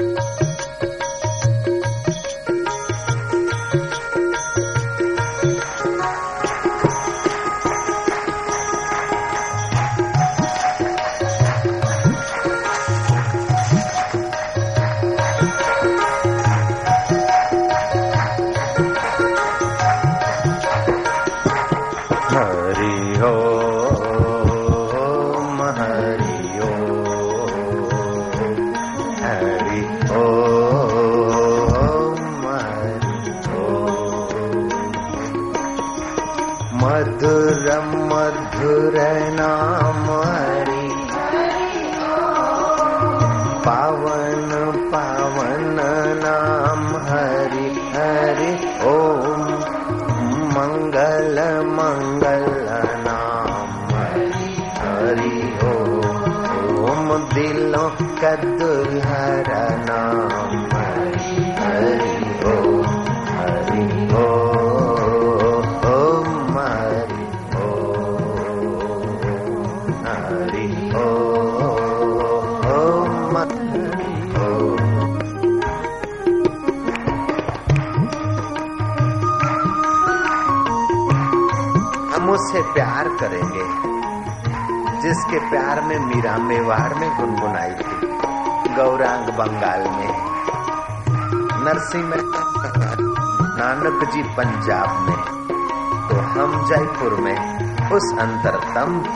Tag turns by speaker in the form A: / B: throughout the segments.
A: से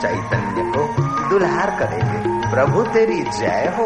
A: चैतन्य को दुल्हार करेंगे। प्रभु तेरी जय हो।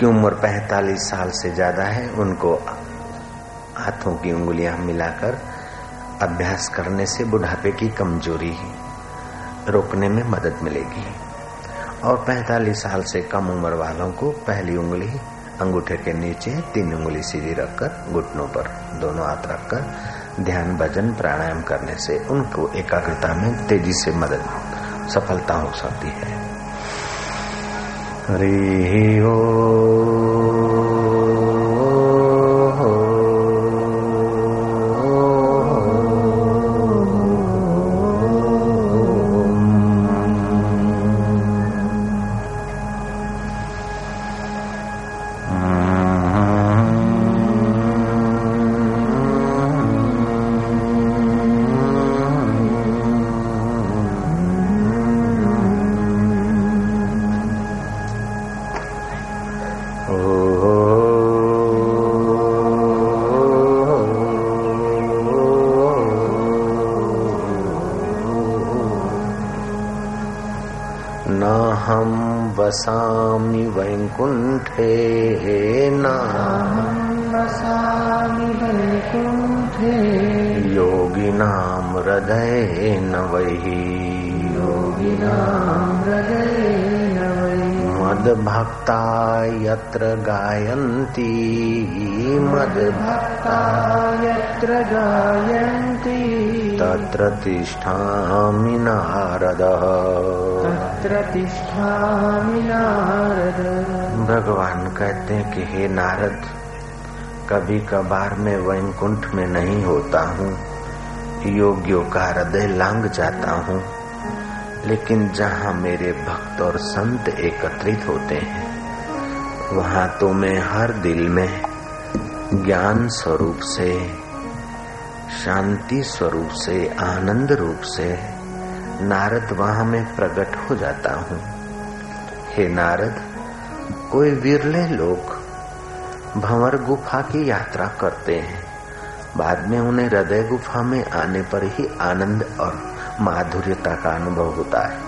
A: जिनकी उम्र 45 साल से ज़्यादा है, उनको हाथों की उंगलियाँ मिलाकर अभ्यास करने से बुढ़ापे की कमज़ोरी रोकने में मदद मिलेगी। और 45 साल से कम उम्र वालों को पहली उंगली अंगूठे के नीचे, तीन उंगली सीधी रखकर, घुटनों पर दोनों हाथ रखकर ध्यान, भजन, प्राणायाम करने से उनको एकाग्रता में तेज़ी से मदद, सफलता हो सकती है। हरि ओ मद्भक्ता यत्र गायन्ति तत्र तिष्ठामि नारद।
B: तत्र तिष्ठामि नारद।
A: भगवान कहते हैं कि हे नारद कभी कभार मैं वैकुंठ में नहीं होता हूँ। योगियों का हृदय लांग जाता हूँ। लेकिन जहाँ मेरे भक्त और संत एकत्रित होते हैं वहाँ तो मैं हर दिल में ज्ञान स्वरूप से, शांति स्वरूप से, आनंद रूप से नारद वहाँ में प्रकट हो जाता हूँ। हे नारद, कोई विरले लोग भंवर गुफा की यात्रा करते हैं। बाद में उन्हें हृदय गुफा में आने पर ही आनंद और माधुर्यता का अनुभव होता है।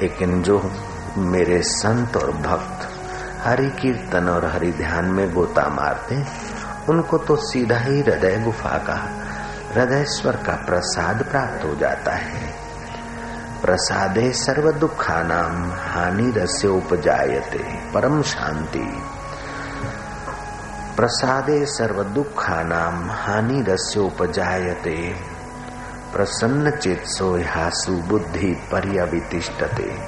A: लेकिन जो मेरे संत और भक्त हरि कीर्तन और हरि ध्यान में गोता मारते उनको तो सीधा ही हृदय गुफा का हृदय स्वर का प्रसाद प्राप्त हो जाता है। प्रसादे सर्व दुखा नाम हानि रस्य उपजायते, परम शांति। प्रसादे सर्व दुखा नाम हानि रस्य उपजायते, प्रसन्न चित सोहासु बुद्धि पर्यवितिष्ठते।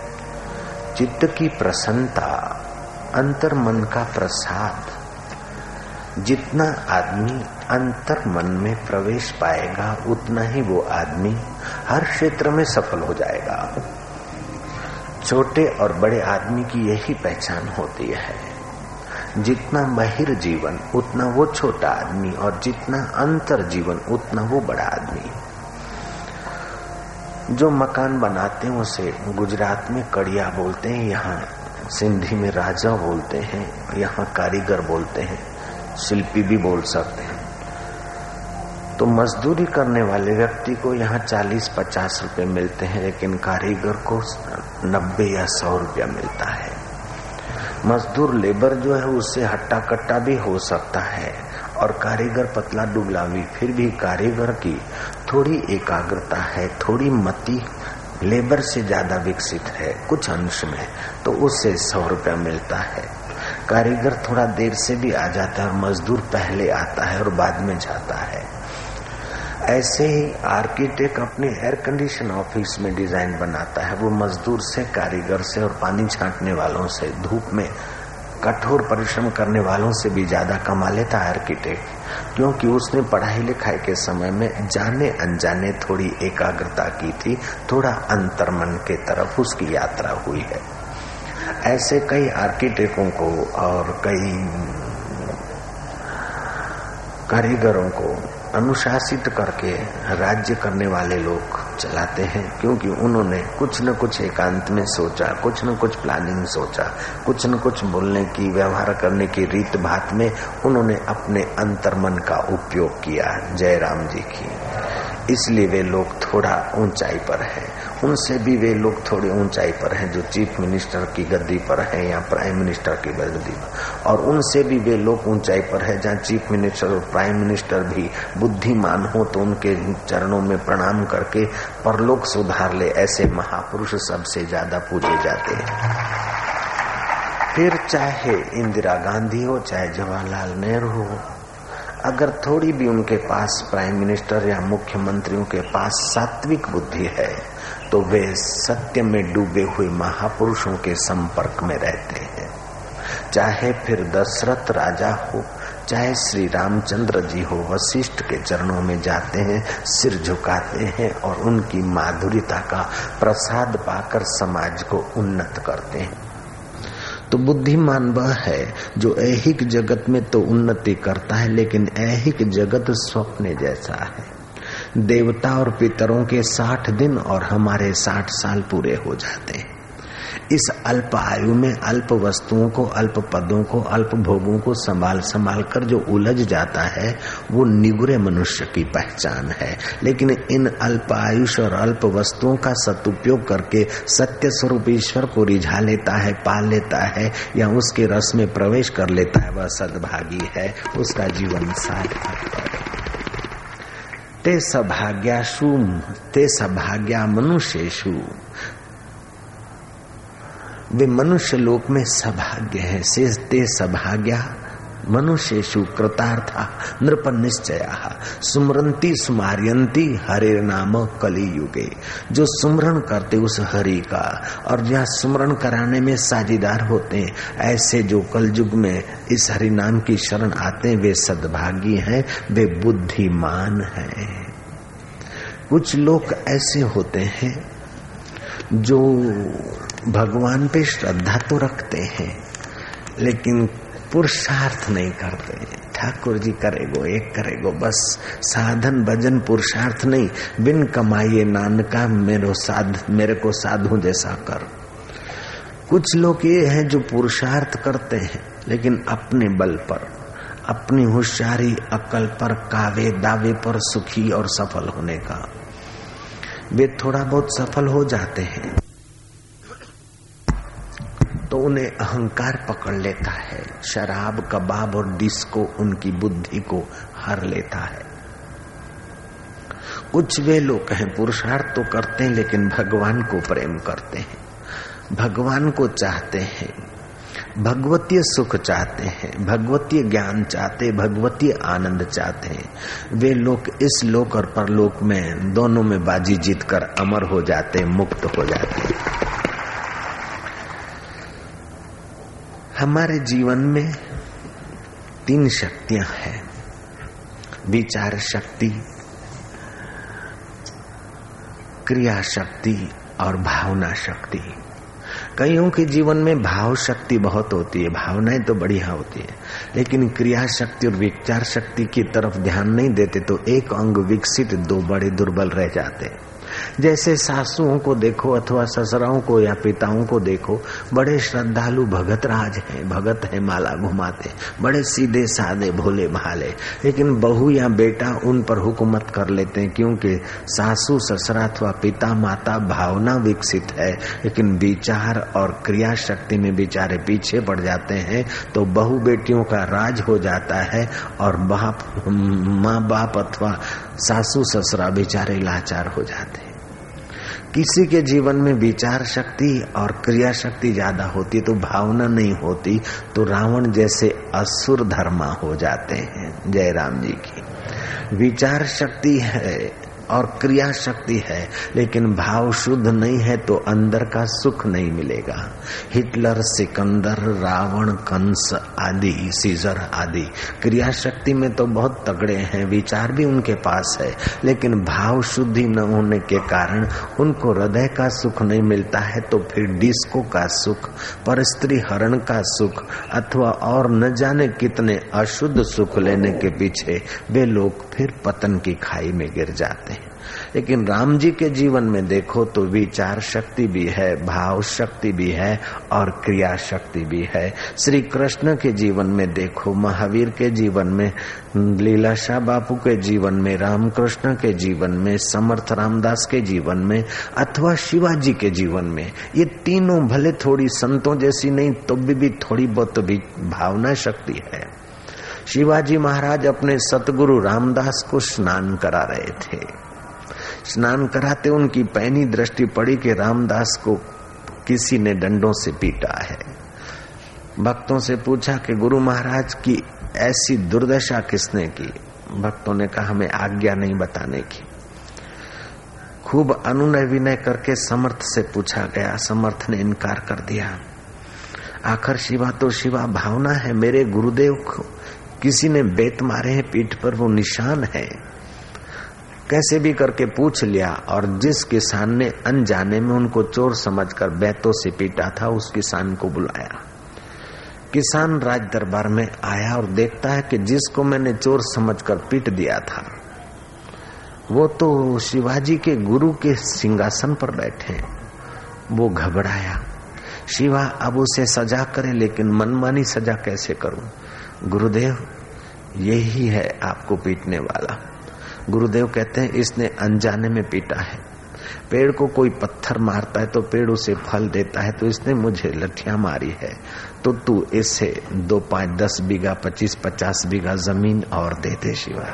A: चित्त की प्रसन्नता, अंतर मन का प्रसाद जितना आदमी अंतर मन में प्रवेश पाएगा, उतना ही वो आदमी हर क्षेत्र में सफल हो जाएगा। छोटे और बड़े आदमी की यही पहचान होती है। जितना महिर जीवन, उतना वो छोटा आदमी, और जितना अंतर जीवन, उतना वो बड़ा आदमी। जो मकान बनाते हैं, उसे गुजरात में कड़िया बोलते हैं, यहाँ सिंधी में राजा बोलते हैं, यहाँ कारीगर बोलते हैं। शिल्पी भी बोल सकते हैं। तो मजदूरी करने वाले व्यक्ति को यहाँ चालीस पचास रुपए मिलते हैं, लेकिन कारीगर को नब्बे या सौ रुपया मिलता है। मजदूर लेबर जो है, उससे हट्टा कट्टा भी हो सकता है, और कारीगर पतला डुबला भी। फिर भी कारीगर की थोड़ी एकाग्रता है, थोड़ी मति लेबर से ज़्यादा विकसित है, कुछ अंश में तो उससे सौ रुपया मिलता है। कारीगर थोड़ा देर से भी आ जाता है और मजदूर पहले आता है और बाद में जाता है। ऐसे ही आर्किटेक्ट अपने एयर कंडीशन ऑफ़िस में डिज़ाइन बनाता है। वो मजदूर से, कारीगर से और पानी छांटने वालों से, धूप में कठोर परिश्रम करने वालों से भी ज़्यादा कमा लेता है आर्किटेक्ट क्योंकि उसने पढ़ाई लिखाई के समय में जाने अनजाने थोड़ी एकाग्रता की थी, थोड़ा अंतर्मन के तरफ़ उसकी यात्रा हुई है। ऐसे कई आर्किटेक्टों को और कई कारीगरों को अनुशासित करके राज्य करने वाले लोग चलाते हैं, क्योंकि उन्होंने कुछ न कुछ एकांत में सोचा, कुछ न कुछ प्लानिंग सोचा, कुछ न कुछ बोलने की, व्यवहार करने की रीत भात में उन्होंने अपने अंतर्मन का उपयोग किया, जयराम जी की। इसलिए वे लोग थोड़ा ऊंचाई पर है। उनसे भी वे लोग थोड़ी ऊंचाई पर हैं, जो चीफ मिनिस्टर की गद्दी पर है या प्राइम मिनिस्टर की गद्दी पर। और उनसे भी वे लोग ऊंचाई पर है, जहाँ चीफ मिनिस्टर और प्राइम मिनिस्टर भी बुद्धिमान हो तो उनके चरणों में प्रणाम करके परलोक सुधार ले, ऐसे महापुरुष सबसे ज़्यादा पूजे जाते हैं। फिर चाहे इंदिरा गांधी हो, चाहे जवाहरलाल नेहरू हो, अगर थोड़ी भी उनके पास प्राइम मिनिस्टर या मुख्यमंत्रियों के पास सात्विक बुद्धि है तो वे सत्य में डूबे हुए महापुरुषों के संपर्क में रहते हैं। चाहे फिर दशरथ राजा हो, चाहे श्री रामचंद्र जी हो, वशिष्ठ के चरणों में जाते हैं, सिर झुकाते हैं और उनकी माधुर्यता का प्रसाद पाकर समाज को उन्नत करते हैं। तो बुद्धिमान वह है जो ऐहिक जगत में तो उन्नति करता है, लेकिन ऐहिक जगत स्वप्न जैसा है। देवता और पितरों के साठ दिन और हमारे साठ साल पूरे हो जाते हैं। इस अल्प आयु में अल्प वस्तुओं को, अल्प पदों को, अल्प भोगों को संभाल संभाल कर जो उलझ जाता है, वो निगुरे मनुष्य की पहचान है। लेकिन इन अल्प आयुष और अल्प वस्तुओं का सदुपयोग करके सत्य स्वरूप ईश्वर को रिझा लेता है, पाल लेता है, या उसके रस में प्रवेश कर लेता है, वह सदभागी है, उसका जीवन सार्थक है। ते सभाग्याशु ते सभाग्या मनुष्यशु। वे मनुष्य लोक में सभाग्य है से ते सभाग्या मनुष्यशु कृतार्था नृप निश्चय सुमरंती सुमारियंती हरे नाम कली युगे जो सुमरण करते उस हरि का, और जहाँ सुमरण कराने में साझीदार होते हैं, ऐसे जो कल युग में इस हरि नाम की शरण आते हैं, वे सद्भागी हैं, वे बुद्धिमान हैं। कुछ लोग ऐसे होते हैं, जो भगवान पे श्रद्धा तो रखते हैं, लेकिन पुरुषार्थ नहीं करते। ठाकुर जी करेगो, एक करेगो, बस साधन भजन पुरुषार्थ नहीं। बिन कमाइए नानका, मेरो साध, मेरे को साधु जैसा कर। कुछ लोग ये हैं जो पुरुषार्थ करते हैं, लेकिन अपने बल पर, अपनी होशियारी, अकल पर, कावे, दावे पर सुखी और सफल होने का। वे थोड़ा बहुत सफल हो जाते हैं तो उन्हें अहंकार पकड़ लेता है। शराब, कबाब और डिस्को उनकी बुद्धि को हर लेता है। कुछ वे लोग हैं, पुरुषार्थ तो करते हैं, लेकिन भगवान को प्रेम करते हैं। भगवान को चाहते हैं। भगवतीय सुख चाहते हैं, भगवतीय ज्ञान चाहते, भगवतीय आनंद चाहते हैं। वे लोग इस लोक और परलोक में, दोनों में बाजी जीत कर अमर हो जाते, मुक्त हो जाते। हैं हमारे जीवन में तीन शक्तियाँ हैं। विचार शक्ति, क्रिया शक्ति और भावना शक्ति। कईयों के जीवन में भाव शक्ति बहुत होती है, भावनाएँ तो बढ़िया होती है, लेकिन क्रिया शक्ति और विचार शक्ति की तरफ़ ध्यान नहीं देते तो एक अंग विकसित, दो बड़े दुर्बल रह जाते हैं। जैसे सासुओं को देखो अथवा ससुराओं को या पिताओं को देखो, बड़े श्रद्धालु भगत राज हैं, भगत है, माला घुमाते बड़े सीधे सादे भोले भाले। लेकिन बहू या बेटा उन पर हुकूमत कर लेते हैं क्योंकि सासू ससुरा अथवा पिता, माता भावना विकसित है। लेकिन विचार और क्रिया शक्ति में बेचारे पीछे पड़ जाते हैं तो बहु बेटियों का राज हो जाता है और बाप माँ बाप अथवा सासू ससुरा बेचारे लाचार हो जाते किसी के जीवन में विचार शक्ति और क्रिया शक्ति ज़्यादा होती है तो भावना नहीं होती तो रावण जैसे असुर धर्मा हो जाते हैं जय राम जी की। विचार शक्ति है और क्रिया शक्ति है, लेकिन भाव शुद्ध नहीं है तो अंदर का सुख नहीं मिलेगा। हिटलर, सिकंदर, रावण, कंस आदि, सीजर आदि क्रिया शक्ति में तो बहुत तगड़े हैं, विचार भी उनके पास है, लेकिन भाव शुद्धि न होने के कारण उनको हृदय का सुख नहीं मिलता है तो फिर डिस्को का सुख, पर स्त्री हरण का सुख, अथवा और न जाने कितने अशुद्ध सुख लेने के पीछे वे लोग फिर पतन की खाई में गिर जाते हैं। लेकिन राम जी के जीवन में देखो तो विचार शक्ति भी है भाव शक्ति भी है और क्रिया शक्ति भी है। श्री कृष्ण के जीवन में देखो महावीर के जीवन में लीलाशाह बापू के जीवन में रामकृष्ण के जीवन में समर्थ रामदास के जीवन में अथवा शिवाजी के जीवन में। ये तीनों भले थोड़ी संतों जैसी नहीं तो भी, भी थोड़ी बहुत भी भावना शक्ति है। शिवाजी महाराज अपने सतगुरु रामदास को स्नान करा रहे थे। स्नान कराते उनकी पैनी दृष्टि पड़ी कि रामदास को किसी ने डंडों से पीटा है। भक्तों से पूछा कि गुरु महाराज की ऐसी दुर्दशा किसने की? भक्तों ने कहा, हमें आज्ञा नहीं बताने की। खूब अनुनय विनय करके समर्थ से पूछा गया। समर्थ ने इनकार कर दिया। आखिर, शिवा तो शिवा, भावना है मेरे गुरुदेव को। किसी ने बेत मारे हैं, पीठ पर वो निशान है। कैसे भी करके पूछ लिया और जिस किसान ने अनजाने में उनको चोर समझकर बैतों से पीटा था, उस किसान को बुलाया। किसान राज दरबार में आया और देखता है कि जिसको मैंने चोर समझकर पीट दिया था, वो तो शिवाजी के गुरु के सिंहासन पर बैठे। वो घबराया। शिवा, अब उसे सजा करे, लेकिन मनमानी सजा कैसे करूँ? गुरुदेव, यही है आपको पीटने वाला। गुरुदेव कहते हैं, इसने अनजाने में पीटा है। पेड़ को कोई पत्थर मारता है तो पेड़ उसे फल देता है तो इसने मुझे लठिया मारी है। तो तू इसे दो पाँच, दस बीघा, पच्चीस, पचास बीघा ज़मीन और दे दे शिवा।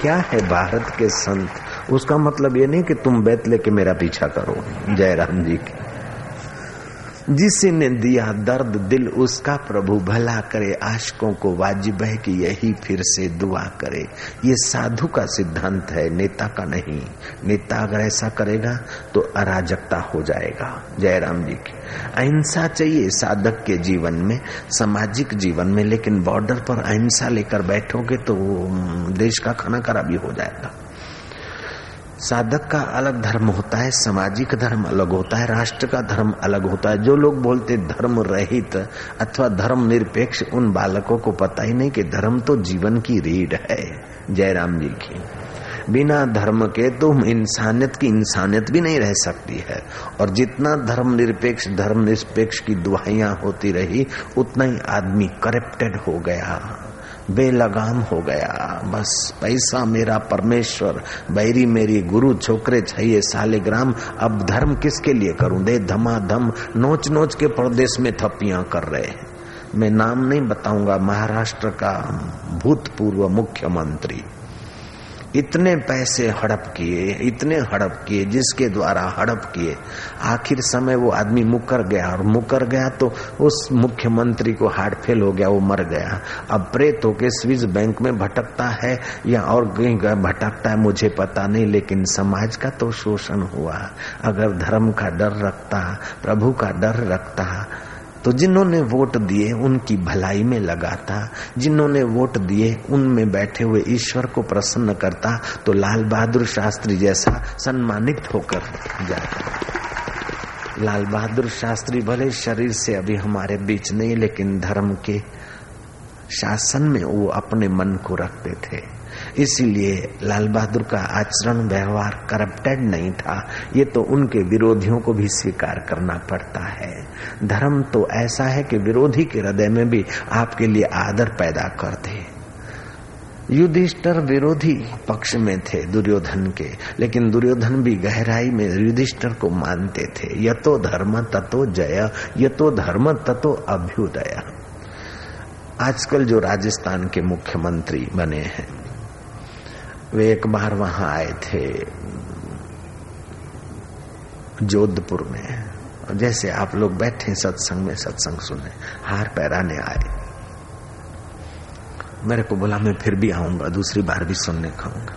A: क्या है भारत के संत? उसका मतलब ये नहीं कि तुम बैत लेके मेरा पीछा करो, जयराम जी की। जिसे ने दिया दर्द दिल, उसका प्रभु भला करे, आशकों को वाजिब है कि यही फिर से दुआ करे। ये साधु का सिद्धांत है, नेता का नहीं। नेता अगर ऐसा करेगा तो अराजकता हो जाएगा। जयराम जी की। अहिंसा चाहिए साधक के जीवन में, सामाजिक जीवन में, लेकिन बॉर्डर पर अहिंसा लेकर बैठोगे तो देश का खाना खराबी हो जाएगा। साधक का अलग धर्म होता है, सामाजिक धर्म अलग होता है, राष्ट्र का धर्म अलग होता है। जो लोग बोलते धर्म रहित अथवा धर्म निरपेक्ष, उन बालकों को पता ही नहीं कि धर्म तो जीवन की रीढ़ है। जयराम जी की। बिना धर्म के तो इंसानियत की इंसानियत भी नहीं रह सकती है। और जितना धर्म निरपेक्ष धर्म निरपेक्ष की दुआइयाँ होती रही, उतना ही आदमी करप्टेड हो गया। बेलगाम हो गया। बस पैसा मेरा परमेश्वर, बैरी मेरी गुरु, छोकरे चाहिए सालेग्राम। अब धर्म किसके लिए करूँ? दे धमा धम नोच नोच के प्रदेश में थप्पियाँ कर रहे हैं। मैं नाम नहीं बताऊँगा, महाराष्ट्र का भूतपूर्व मुख्यमंत्री। इतने पैसे हड़प किए, इतने हड़प किए, जिसके द्वारा हड़प किए। आखिर समय वो आदमी मुकर गया और मुकर गया तो उस मुख्यमंत्री को हार्ट फेल हो गया, वो मर गया। अब प्रेत होके स्विस बैंक में भटकता है या और कहीं भटकता है, मुझे पता नहीं, लेकिन समाज का तो शोषण हुआ। अगर धर्म का डर रखता, प्रभु का डर रखता तो जिन्होंने वोट दिए उनकी भलाई में लगाता जिन्होंने वोट दिए उनमें बैठे हुए ईश्वर को प्रसन्न करता तो लाल बहादुर शास्त्री जैसा सम्मानित होकर जाता। लाल बहादुर शास्त्री भले शरीर से अभी हमारे बीच नहीं, लेकिन धर्म के शासन में वो अपने मन को रखते थे। इसीलिए लाल बहादुर का आचरण, व्यवहार करप्टेड नहीं था। ये तो उनके विरोधियों को भी स्वीकार करना पड़ता है। धर्म तो ऐसा है कि विरोधी के हृदय में भी आपके लिए आदर पैदा करते। युधिष्ठर विरोधी पक्ष में थे दुर्योधन के, लेकिन दुर्योधन भी गहराई में युधिष्ठर को मानते थे। यतो धर्म, ततो जय, यतो धर्म, ततो अभ्युदय। आजकल जो राजस्थान के मुख्यमंत्री बने हैं, वे एक बार वहाँ आए थे, जोधपुर में। जैसे आप लोग बैठे सत्संग में, सत्संग सुने हार पैराने आए। मेरे को बोला, मैं फिर भी आऊँगा, दूसरी बार भी सुनने खाऊँगा।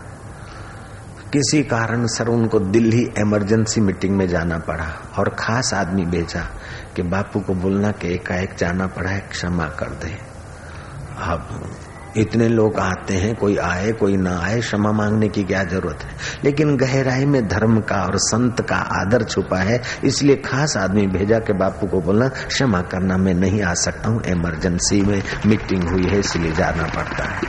A: किसी कारण सर, उनको दिल्ली इमरजेंसी मीटिंग में जाना पड़ा और खास आदमी भेजा कि बापू को बोलना कि एकाएक जाना पड़ा है, क्षमा कर दे। अब इतने लोग आते हैं, कोई आए, कोई ना आए, क्षमा मांगने की क्या ज़रूरत है? लेकिन गहराई में धर्म का और संत का आदर छुपा है, इसलिए खास आदमी भेजा के बापू को बोलना, क्षमा करना मैं नहीं आ सकता हूँ इमरजेंसी में मीटिंग हुई है, इसलिए जाना पड़ता है।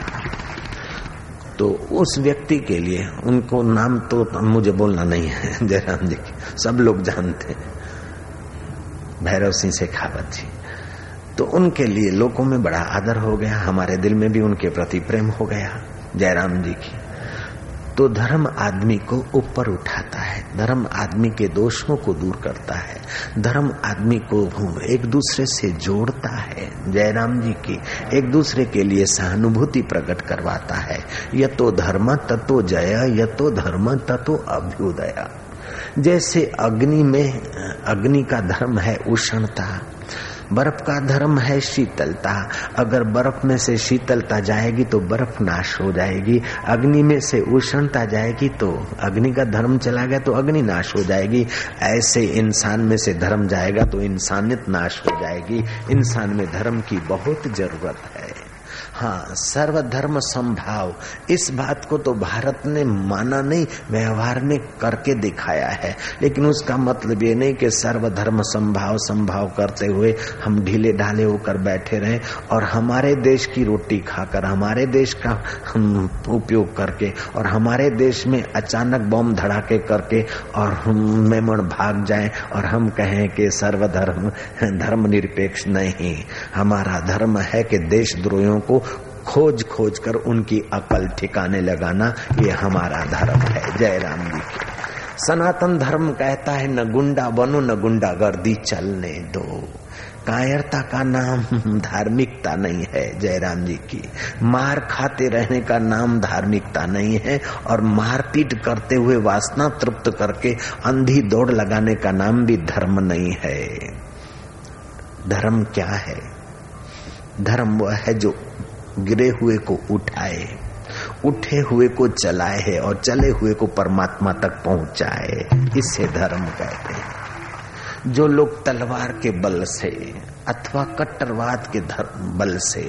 A: तो उस व्यक्ति के लिए, उनको नाम तो मुझे बोलना नहीं है, जयराम जी, सब लोग जानते हैं। भैरव सिंह शेखावत जी। तो उनके लिए लोगों में बड़ा आदर हो गया, हमारे दिल में भी उनके प्रति प्रेम हो गया, जयराम जी की। तो धर्म आदमी को ऊपर उठाता है, धर्म आदमी के दोषों को दूर करता है, धर्म आदमी को एक दूसरे से जोड़ता है, जयराम जी की एक दूसरे के लिए सहानुभूति प्रकट करवाता है य तो धर्म, तत्व जय य तो धर्म, तत्व अभ्युदय। जैसे अग्नि में, अग्नि का धर्म है उष्णता बर्फ़ का धर्म है शीतलता। अगर बर्फ़ में से शीतलता जाएगी तो बर्फ़ नाश हो जाएगी। अग्नि में से उष्णता जाएगी तो अग्नि का धर्म चला गया तो अग्नि नाश हो जाएगी। ऐसे इंसान में से धर्म जाएगा तो इंसानियत नाश हो जाएगी। इंसान में धर्म की बहुत ज़रूरत है। हाँ सर्वधर्म संभाव। इस बात को तो भारत ने माना नहीं, व्यवहार में करके दिखाया है। लेकिन उसका मतलब ये नहीं कि सर्वधर्म संभाव संभाव करते हुए हम ढीले ढाले होकर बैठे रहे और हमारे देश की रोटी खाकर, हमारे देश का हम उपयोग करके और हमारे देश में अचानक बम धड़ाके करके और हम मेमण भाग जाए और हम कहें कि सर्वधर्म धर्म निरपेक्ष नहीं। हमारा धर्म है कि देशद्रोहियों को खोज खोज कर उनकी अकल ठिकाने लगाना, ये हमारा धर्म है। जय राम जी की। सनातन धर्म कहता है, न गुंडा बनो, न गुंडा गर्दी चलने दो। कायरता का नाम धार्मिकता नहीं है जयराम जी की। मार खाते रहने का नाम धार्मिकता नहीं है और मारपीट करते हुए वासना तृप्त करके अंधी दौड़ लगाने का नाम भी धर्म नहीं है। धर्म क्या है? धर्म वह है जो गिरे हुए को उठाए, उठे हुए को चलाए है और चले हुए को परमात्मा तक पहुँचाए। इसे धर्म कहते हैं। जो लोग तलवार के बल से अथवा कट्टरवाद के धर्म बल से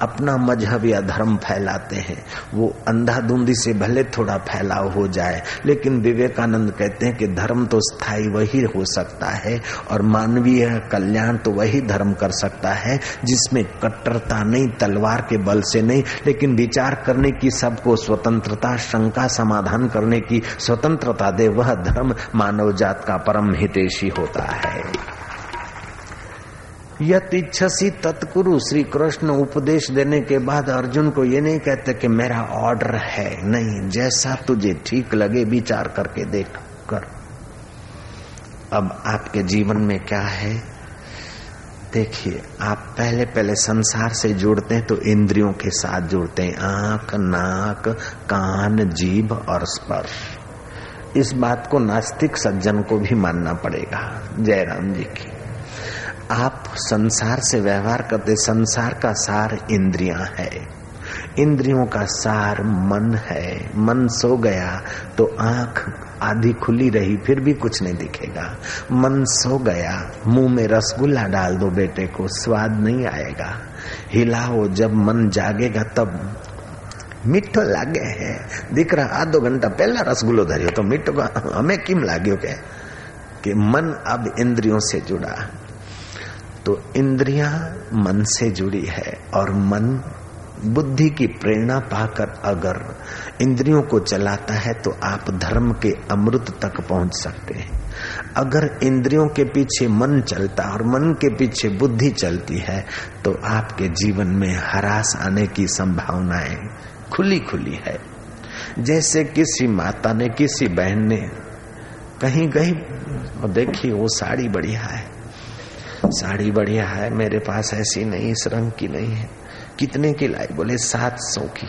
A: अपना मज़हब या धर्म फैलाते हैं। वो अंधाधुंधी से भले थोड़ा फैलाव हो जाए, लेकिन विवेकानंद कहते हैं कि धर्म तो स्थायी वही हो सकता है और मानवीय कल्याण तो वही धर्म कर सकता है, जिसमें कट्टरता नहीं, तलवार के बल से नहीं, लेकिन विचार करने की सबको स्वतंत्रता, शंका समाधान करने की स्वतंत्रता दे, वह धर्म मानव जात का परम हितेशी होता है। यत तत्कुरु श्री कृष्ण उपदेश देने के बाद अर्जुन को ये नहीं कहते कि मेरा ऑर्डर है, नहीं, जैसा तुझे ठीक लगे विचार करके देख कर। अब आपके जीवन में क्या है? देखिए, आप पहले पहले संसार से जुड़ते हैं तो इंद्रियों के साथ जुड़ते हैं। आँख, नाक, कान, जीभ और स्पर्श। इस बात को नास्तिक सज्जन को भी मानना पड़ेगा। जयराम जी की। आप संसार से व्यवहार करते संसार का सार इंद्रियां है इंद्रियों का सार मन है मन सो गया तो आंख आधी खुली रही फिर भी कुछ नहीं दिखेगा मन सो गया मुंह में रसगुल्ला डाल दो बेटे को स्वाद नहीं आएगा हिलाओ जब मन जागेगा तब મીઠો લાગે હે દીકરા આધો ઘંટા પહેલા રસગુલ્લો ધર્યો તો મીઠો અમે કેમ लाग्यो કે कि मन अब इंद्रियों से जुड़ा तो इंद्रिया मन से जुड़ी है और मन बुद्धि की प्रेरणा पाकर अगर इंद्रियों को चलाता है तो आप धर्म के अमृत तक पहुँच सकते हैं। अगर इंद्रियों के पीछे मन चलता और मन के पीछे बुद्धि चलती है तो आपके जीवन में हरास आने की संभावनाएँ खुली खुली है। जैसे किसी माता ने, किसी बहन ने कहीं गई देखी, वो साड़ी बढ़िया है। साड़ी बढ़िया है, मेरे पास ऐसी नहीं, इस रंग की नहीं है। कितने की लाई? बोले, सात सौ की।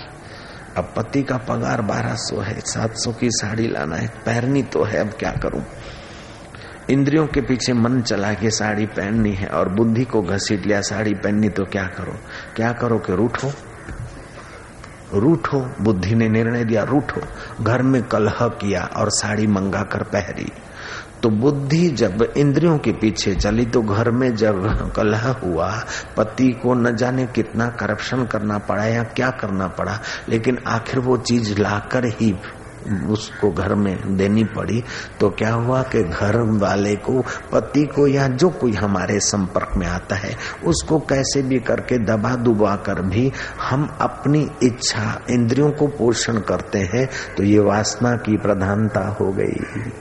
A: अब पति का पगार बारह सौ है, सात सौ की साड़ी लाना है, पहननी तो है, अब क्या करूँ? इंद्रियों के पीछे मन चला के साड़ी पहननी है और बुद्धि को घसीट लिया, साड़ी पहननी तो क्या करो? क्या करो कि रूठो रूठो बुद्धि ने निर्णय दिया, रूठो घर में कलह किया और साड़ी मंगा कर पहरी। तो बुद्धि जब इंद्रियों के पीछे चली तो घर में जब कलह हुआ, पति को न जाने कितना करप्शन करना पड़ा या क्या करना पड़ा, लेकिन आखिर वो चीज़ लाकर ही उसको घर में देनी पड़ी तो क्या हुआ कि घर वाले को, पति को या जो कोई हमारे संपर्क में आता है, उसको कैसे भी करके दबा दुबा कर भी हम अपनी इच्छा, इंद्रियों को पोषण करते हैं तो ये वासना की प्रधानता हो गई।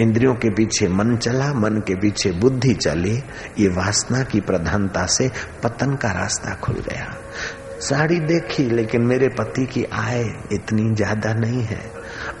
A: इंद्रियों के पीछे मन चला, मन के पीछे बुद्धि चली, ये वासना की प्रधानता से पतन का रास्ता खुल गया। साड़ी देखी, लेकिन मेरे पति की आय इतनी ज़्यादा नहीं है,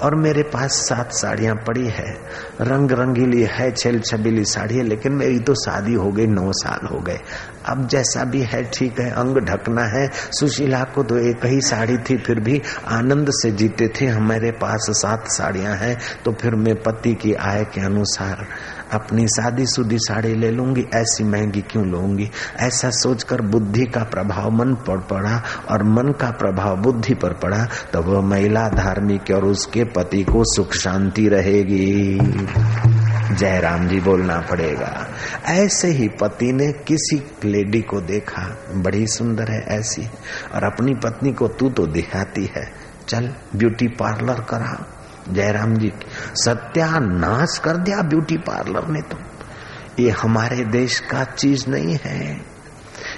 A: और मेरे पास सात साड़ियाँ पड़ी है। रंग रंगीली है छेल छबीली साड़ी है, लेकिन मेरी तो शादी हो गई, नौ साल हो गए। अब जैसा भी है, ठीक है, अंग ढकना है। सुशीला को तो एक ही साड़ी थी, फिर भी आनंद से जीते थे। हमारे पास सात साड़ियाँ हैं तो फिर मैं पति की आय के अनुसार अपनी शादी सुदी साड़ी ले लूँगी। ऐसी महँगी क्यों लूँगी? ऐसा सोचकर बुद्धि का प्रभाव मन पर पड़ा और मन का प्रभाव बुद्धि पर पड़ा तो वह महिला धार्मिक और उसके पति को सुख शांति रहेगी। जयराम जी बोलना पड़ेगा। ऐसे ही पति ने किसी लेडी को देखा, बड़ी सुंदर है ऐसी, और अपनी पत्नी को तू तो दिखाती है। चल, ब्यूटी पार्लर करा। जयराम जी, सत्यानाश कर दिया ब्यूटी पार्लर ने तो। ये हमारे देश का चीज़ नहीं है।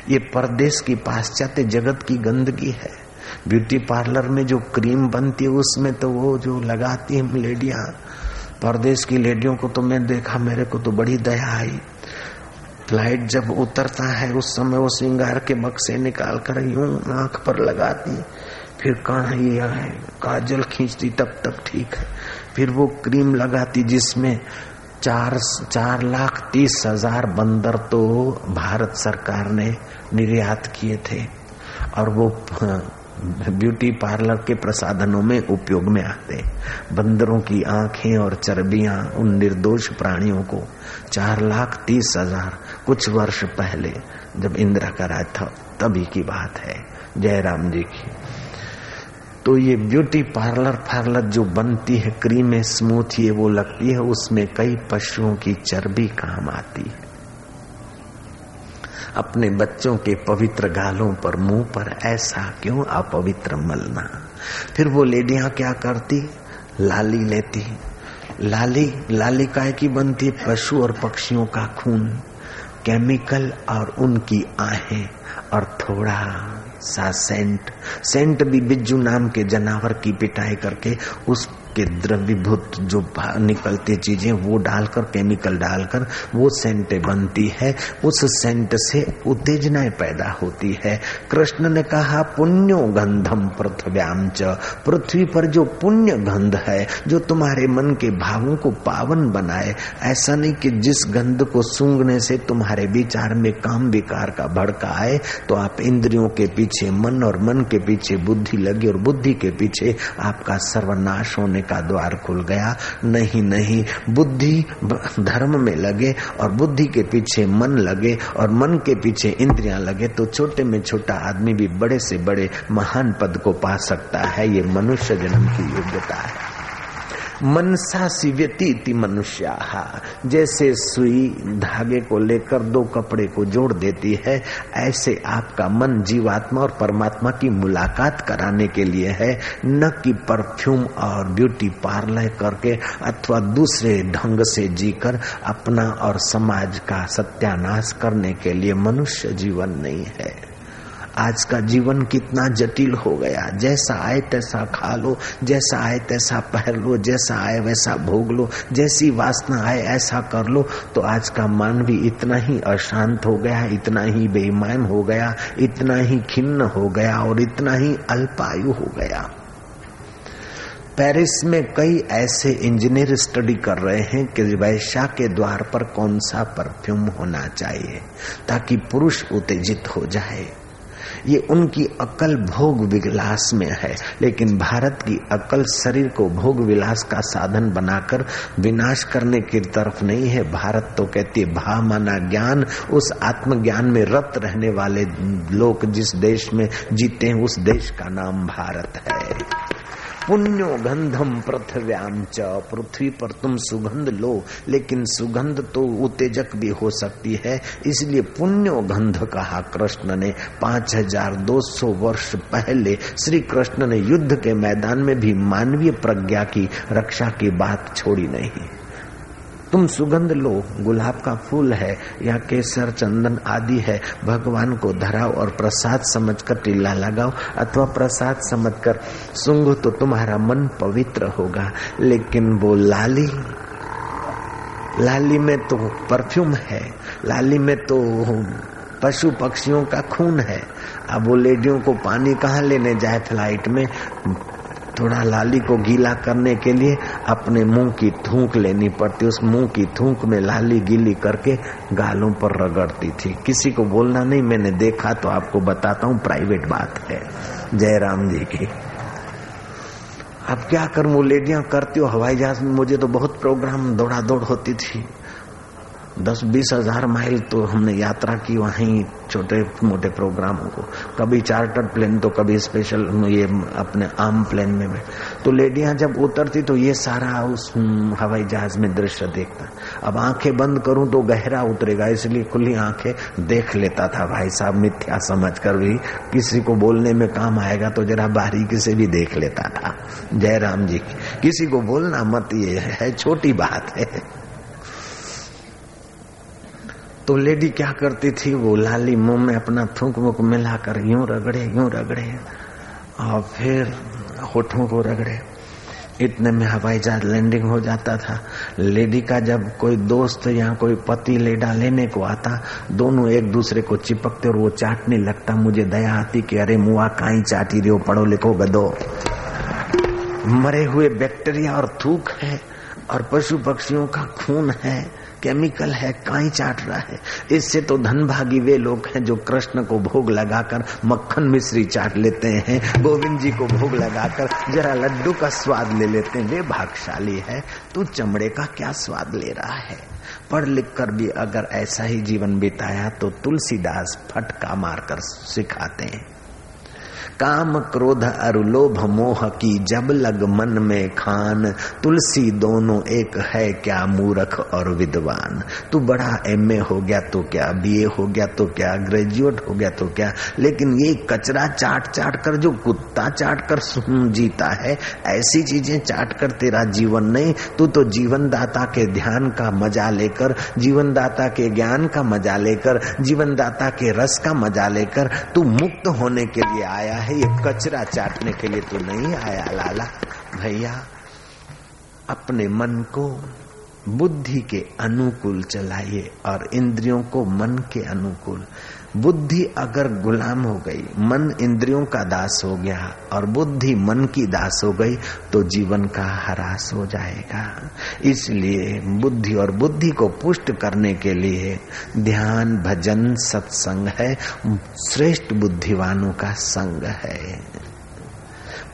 A: ये परदेश की पाश्चात्य जगत की गंदगी है। ब्यूटी पार्लर में जो क्रीम बनती है, उसमें तो वो जो लगाती है लेडिया परदेश की लेडियों को तो मैं देखा, मेरे को तो बड़ी दया आई। फ़्लाइट जब उतरता है, उस समय वो श्रृंगार के बक्से निकाल कर यूँ आँख पर लगाती, फिर कहा है, काजल खींचती, तब तक ठीक है। फिर वो क्रीम लगाती जिसमें चार चार लाख तीस हज़ार बंदर तो भारत सरकार ने निर्यात किए थे, और वो ब्यूटी पार्लर के प्रसाधनों में उपयोग में आते बंदरों की आँखें और चर्बियाँ, उन निर्दोष प्राणियों को चार लाख तीस हज़ार कुछ वर्ष पहले जब इंदिरा का राज था, तभी की बात है। जयराम जी की। तो ये ब्यूटी पार्लर पार्लर जो बनती है, क्रीम स्मूथ, ये वो लगती है, उसमें कई पशुओं की चर्बी काम आती है। अपने बच्चों के पवित्र गालों पर, मुँह पर, ऐसा क्यों अपवित्र मलना? फिर वो लेडियाँ क्या करती? लाली लेती। लाली लाली काय की बनती पशु और पक्षियों का खून। केमिकल और उनकी आहें और थोड़ा सा सेंट। सेंट भी बिज्जू नाम के जानवर की पिटाई करके उस के द्रव्यभूत जो निकलती चीज़ें, वो डालकर केमिकल डालकर, वो सेंट बनती है। उस सेंट से उत्तेजनाएँ पैदा होती है। कृष्ण ने कहा, पुण्यो गंधम पृथ्व्याम च। पृथ्वी पर जो पुण्य गंध है, जो तुम्हारे मन के भावों को पावन बनाए, ऐसा नहीं कि जिस गंध को सूंघने से तुम्हारे विचार में काम विकार का भड़का आए तो आप इंद्रियों के पीछे, मन और मन के पीछे, बुद्धि लगी और बुद्धि के पीछे आपका सर्वनाश होने का द्वार खुल गया। नहीं नहीं, बुद्धि धर्म में लगे और बुद्धि के पीछे मन लगे और मन के पीछे इंद्रियाँ लगे तो छोटे में छोटा आदमी भी बड़े से बड़े महान पद को पा सकता है। ये मनुष्य जन्म की योग्यता है। मनसा सिव्यती मनुष्या जैसे सुई धागे को लेकर दो कपड़े को जोड़ देती है, ऐसे आपका मन जीवात्मा और परमात्मा की मुलाकात कराने के लिए है। न कि परफ्यूम और ब्यूटी पार्लर करके अथवा दूसरे ढंग से जीकर अपना और समाज का सत्यानाश करने के लिए मनुष्य जीवन नहीं है। आज का जीवन कितना जटिल हो गया। जैसा आए तैसा खा लो, जैसा आए तैसा पहन लो, जैसा आए वैसा भोग लो, जैसी वासना आए ऐसा कर लो तो आज का मन भी इतना ही अशांत हो गया, इतना ही बेईमान हो गया, इतना ही खिन्न हो गया और इतना ही अल्पायु हो गया। पेरिस में कई ऐसे इंजीनियर स्टडी कर रहे हैं कि वैश्या के द्वार पर कौन सा परफ्यूम होना चाहिए, ताकि पुरुष उत्तेजित हो जाए। ये उनकी अकल भोग विलास में है। लेकिन भारत की अकल शरीर को भोग विलास का साधन बनाकर विनाश करने की तरफ़ नहीं है। भारत तो कहती है, भा माना ज्ञान। उस आत्मज्ञान में रत रहने वाले लोग जिस देश में जीते हैं, उस देश का नाम भारत है। पुण्यो गंधम पृथ्व्याम च। पृथ्वी पर तुम सुगंध लो, लेकिन सुगंध तो उत्तेजक भी हो सकती है। इसलिए पुण्यो गंध कहा कृष्ण ने। पाँच हज़ार दो सौ वर्ष पहले श्री कृष्ण ने युद्ध के मैदान में भी मानवीय प्रज्ञा की, रक्षा की बात छोड़ी नहीं। तुम सुगंध लो, गुलाब का फूल है, या केसर, चंदन आदि है। भगवान को धराओ और प्रसाद समझकर टीला लगाओ, अथवा प्रसाद समझकर सुंग तो तुम्हारा मन पवित्र होगा। लेकिन वो लाली लाली में तो परफ्यूम है, लाली में तो पशु पक्षियों का खून है। अब वो लेडियों को पानी कहाँ लेने जाए फ़्लाइट में? थोड़ा लाली को गीला करने के लिए अपने मुँह की थूक लेनी पड़ती। उस मुँह की थूक में लाली गीली करके गालों पर रगड़ती थी। किसी को बोलना नहीं, मैंने देखा तो आपको बताता हूँ, प्राइवेट बात है। जयराम जी की। अब क्या कर, वो लेडियाँ करती हो, हवाई जहाज़ में मुझे तो बहुत प्रोग्राम दौड़ा दौड़ होती थी। दस बीस हज़ार माइल तो हमने यात्रा की, वहीं छोटे मोटे प्रोग्रामों को। कभी चार्टर प्लेन तो कभी स्पेशल ये अपने आम प्लेन में भी तो लेडियाँ जब उतरती तो ये सारा उस हवाई जहाज़ में दृश्य देखता। अब आँखें बंद करूँ तो गहरा उतरेगा, इसलिए खुली आँखें देख लेता था भाई साहब, मिथ्या समझ कर भी। किसी को बोलने में काम आएगा तो जरा बारीकी से भी देख लेता था। जय राम जी किसी को बोलना मत, ये है छोटी बात है। तो लेडी क्या करती थी? वो लाली मुँह में अपना थूक मुक मिलाकर यूँ रगड़े यूँ रगड़े। और फिर होठों को रगड़े। इतने में हवाई जहाज़ लैंडिंग हो जाता था। लेडी का जब कोई दोस्त या कोई पति लेडा लेने को आता, दोनों एक दूसरे को चिपकते और वो चाटने लगता। मुझे दया आती कि अरे मुआ, काई चाटी रहे हो, पढ़ो लिखो गदो मरे हुए बैक्टीरिया और थूक है और पशु पक्षियों का खून है। केमिकल है, काई चाट रहा है। इससे तो धन भागी वे लोग हैं जो कृष्ण को भोग लगाकर मक्खन मिश्री चाट लेते हैं, गोविंद जी को भोग लगाकर जरा लड्डू का स्वाद ले लेते हैं। वे भागशाली है, तू चमड़े का क्या स्वाद ले रहा है? पढ़ लिख कर भी अगर ऐसा ही जीवन बिताया तो तुलसीदास फटका मारकर सिखाते हैं। काम क्रोध और लोभ मोह की जब लग मन में खान। तुलसी दोनों एक है क्या मूर्ख और विद्वान? तू बड़ा एमए हो गया तो क्या? बीए हो गया तो क्या? ग्रेजुएट हो गया तो क्या? लेकिन ये कचरा चाट चाट कर जो कुत्ता चाट कर जीता है, ऐसी चीज़ें चाट कर तेरा जीवन नहीं। तू तो जीवन दाता के ध्यान का मज़ा लेकर जीवन दाता के ज्ञान का मज़ा लेकर जीवन दाता के रस का मज़ा लेकर तू मुक्त होने के लिए आया है। ये कचरा चाटने के लिए तो नहीं आया, लाला। भैया, अपने मन को बुद्धि के अनुकूल चलाइए और इंद्रियों को मन के अनुकूल। बुद्धि अगर गुलाम हो गई, मन इंद्रियों का दास हो गया और बुद्धि मन की दास हो गई तो जीवन का हरास हो जाएगा। इसलिए बुद्धि और बुद्धि को पुष्ट करने के लिए ध्यान, भजन, सत्संग है। श्रेष्ठ बुद्धिवानों का संग है।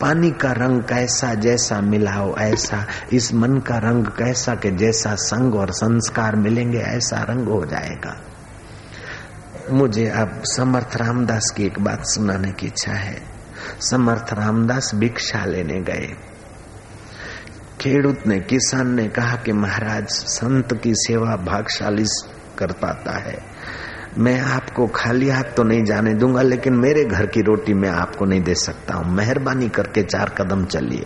A: पानी का रंग कैसा जैसा मिलाओ, ऐसा इस मन का रंग कैसा के जैसा संग और संस्कार मिलेंगे, ऐसा रंग हो जाएगा। मुझे अब समर्थ रामदास की एक बात सुनाने की इच्छा है। समर्थ रामदास भिक्षा लेने गए। खेडूत ने, किसान ने कहा कि महाराज, संत की सेवा भागशाली कर पाता है। मैं आपको खाली हाथ तो नहीं जाने दूँगा, लेकिन मेरे घर की रोटी मैं आपको नहीं दे सकता हूँ। मेहरबानी करके चार कदम चलिए।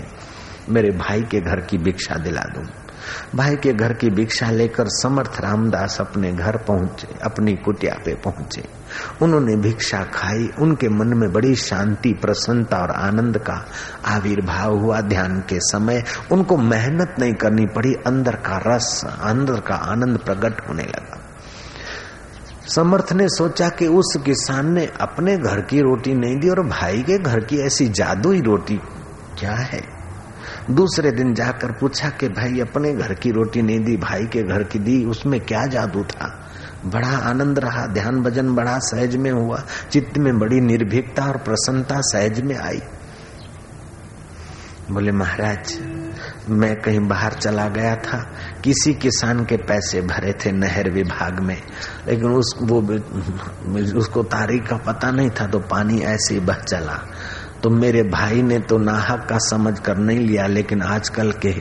A: मेरे भाई के घर की भिक्षा दिला दूँगा भाई के घर की भिक्षा लेकर समर्थ रामदास अपने घर पहुँचे, अपनी कुटिया पे पहुँचे। उन्होंने भिक्षा खाई। उनके मन में बड़ी शांति, प्रसन्नता और आनंद का आविर्भाव हुआ ध्यान के समय। उनको मेहनत नहीं करनी पड़ी। अंदर का रस, अंदर का आनंद प्रकट होने लगा। समर्थ ने सोचा कि उस किसान ने अपने घर की रोटी नहीं दी और भाई के घर की ऐसी जादुई रोटी क्या है? दूसरे दिन जाकर पूछा कि भाई, अपने घर की रोटी नहीं दी, भाई के घर की दी, उसमें क्या जादू था? बड़ा आनंद रहा, ध्यान भजन बड़ा सहज में हुआ, चित्त में बड़ी निर्भीकता और प्रसन्नता सहज में आई। बोले, महाराज, मैं कहीं बाहर चला गया था, किसी किसान के पैसे भरे थे नहर विभाग में, लेकिन उस, वो, उसको तारीख का पता नहीं था तो पानी ऐसे ही बह चला। तो मेरे भाई ने तो नाहक का समझ कर नहीं लिया लेकिन आजकल के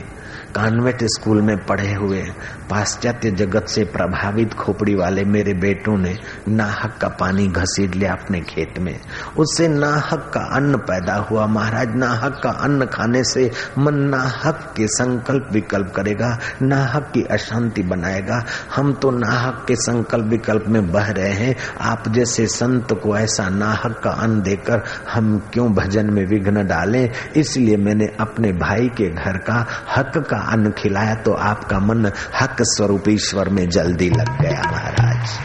A: कॉन्वेंट स्कूल में पढ़े हुए पाश्चात्य जगत से प्रभावित खोपड़ी वाले मेरे बेटों ने नाहक का पानी घसीट लिया अपने खेत में। उससे नाहक का अन्न पैदा हुआ। महाराज, नाहक का अन्न खाने से मन नाहक के संकल्प विकल्प करेगा, नाहक की अशांति बनाएगा। हम तो नाहक के संकल्प विकल्प में बह रहे हैं। आप जैसे संत को ऐसा नाहक का अन्न देकर हम क्यों भजन में विघ्न डालें? इसलिए मैंने अपने भाई के घर का हक का अन्न खिलाया तो आपका मन हक स्वरूप ईश्वर में जल्दी लग गया, महाराज।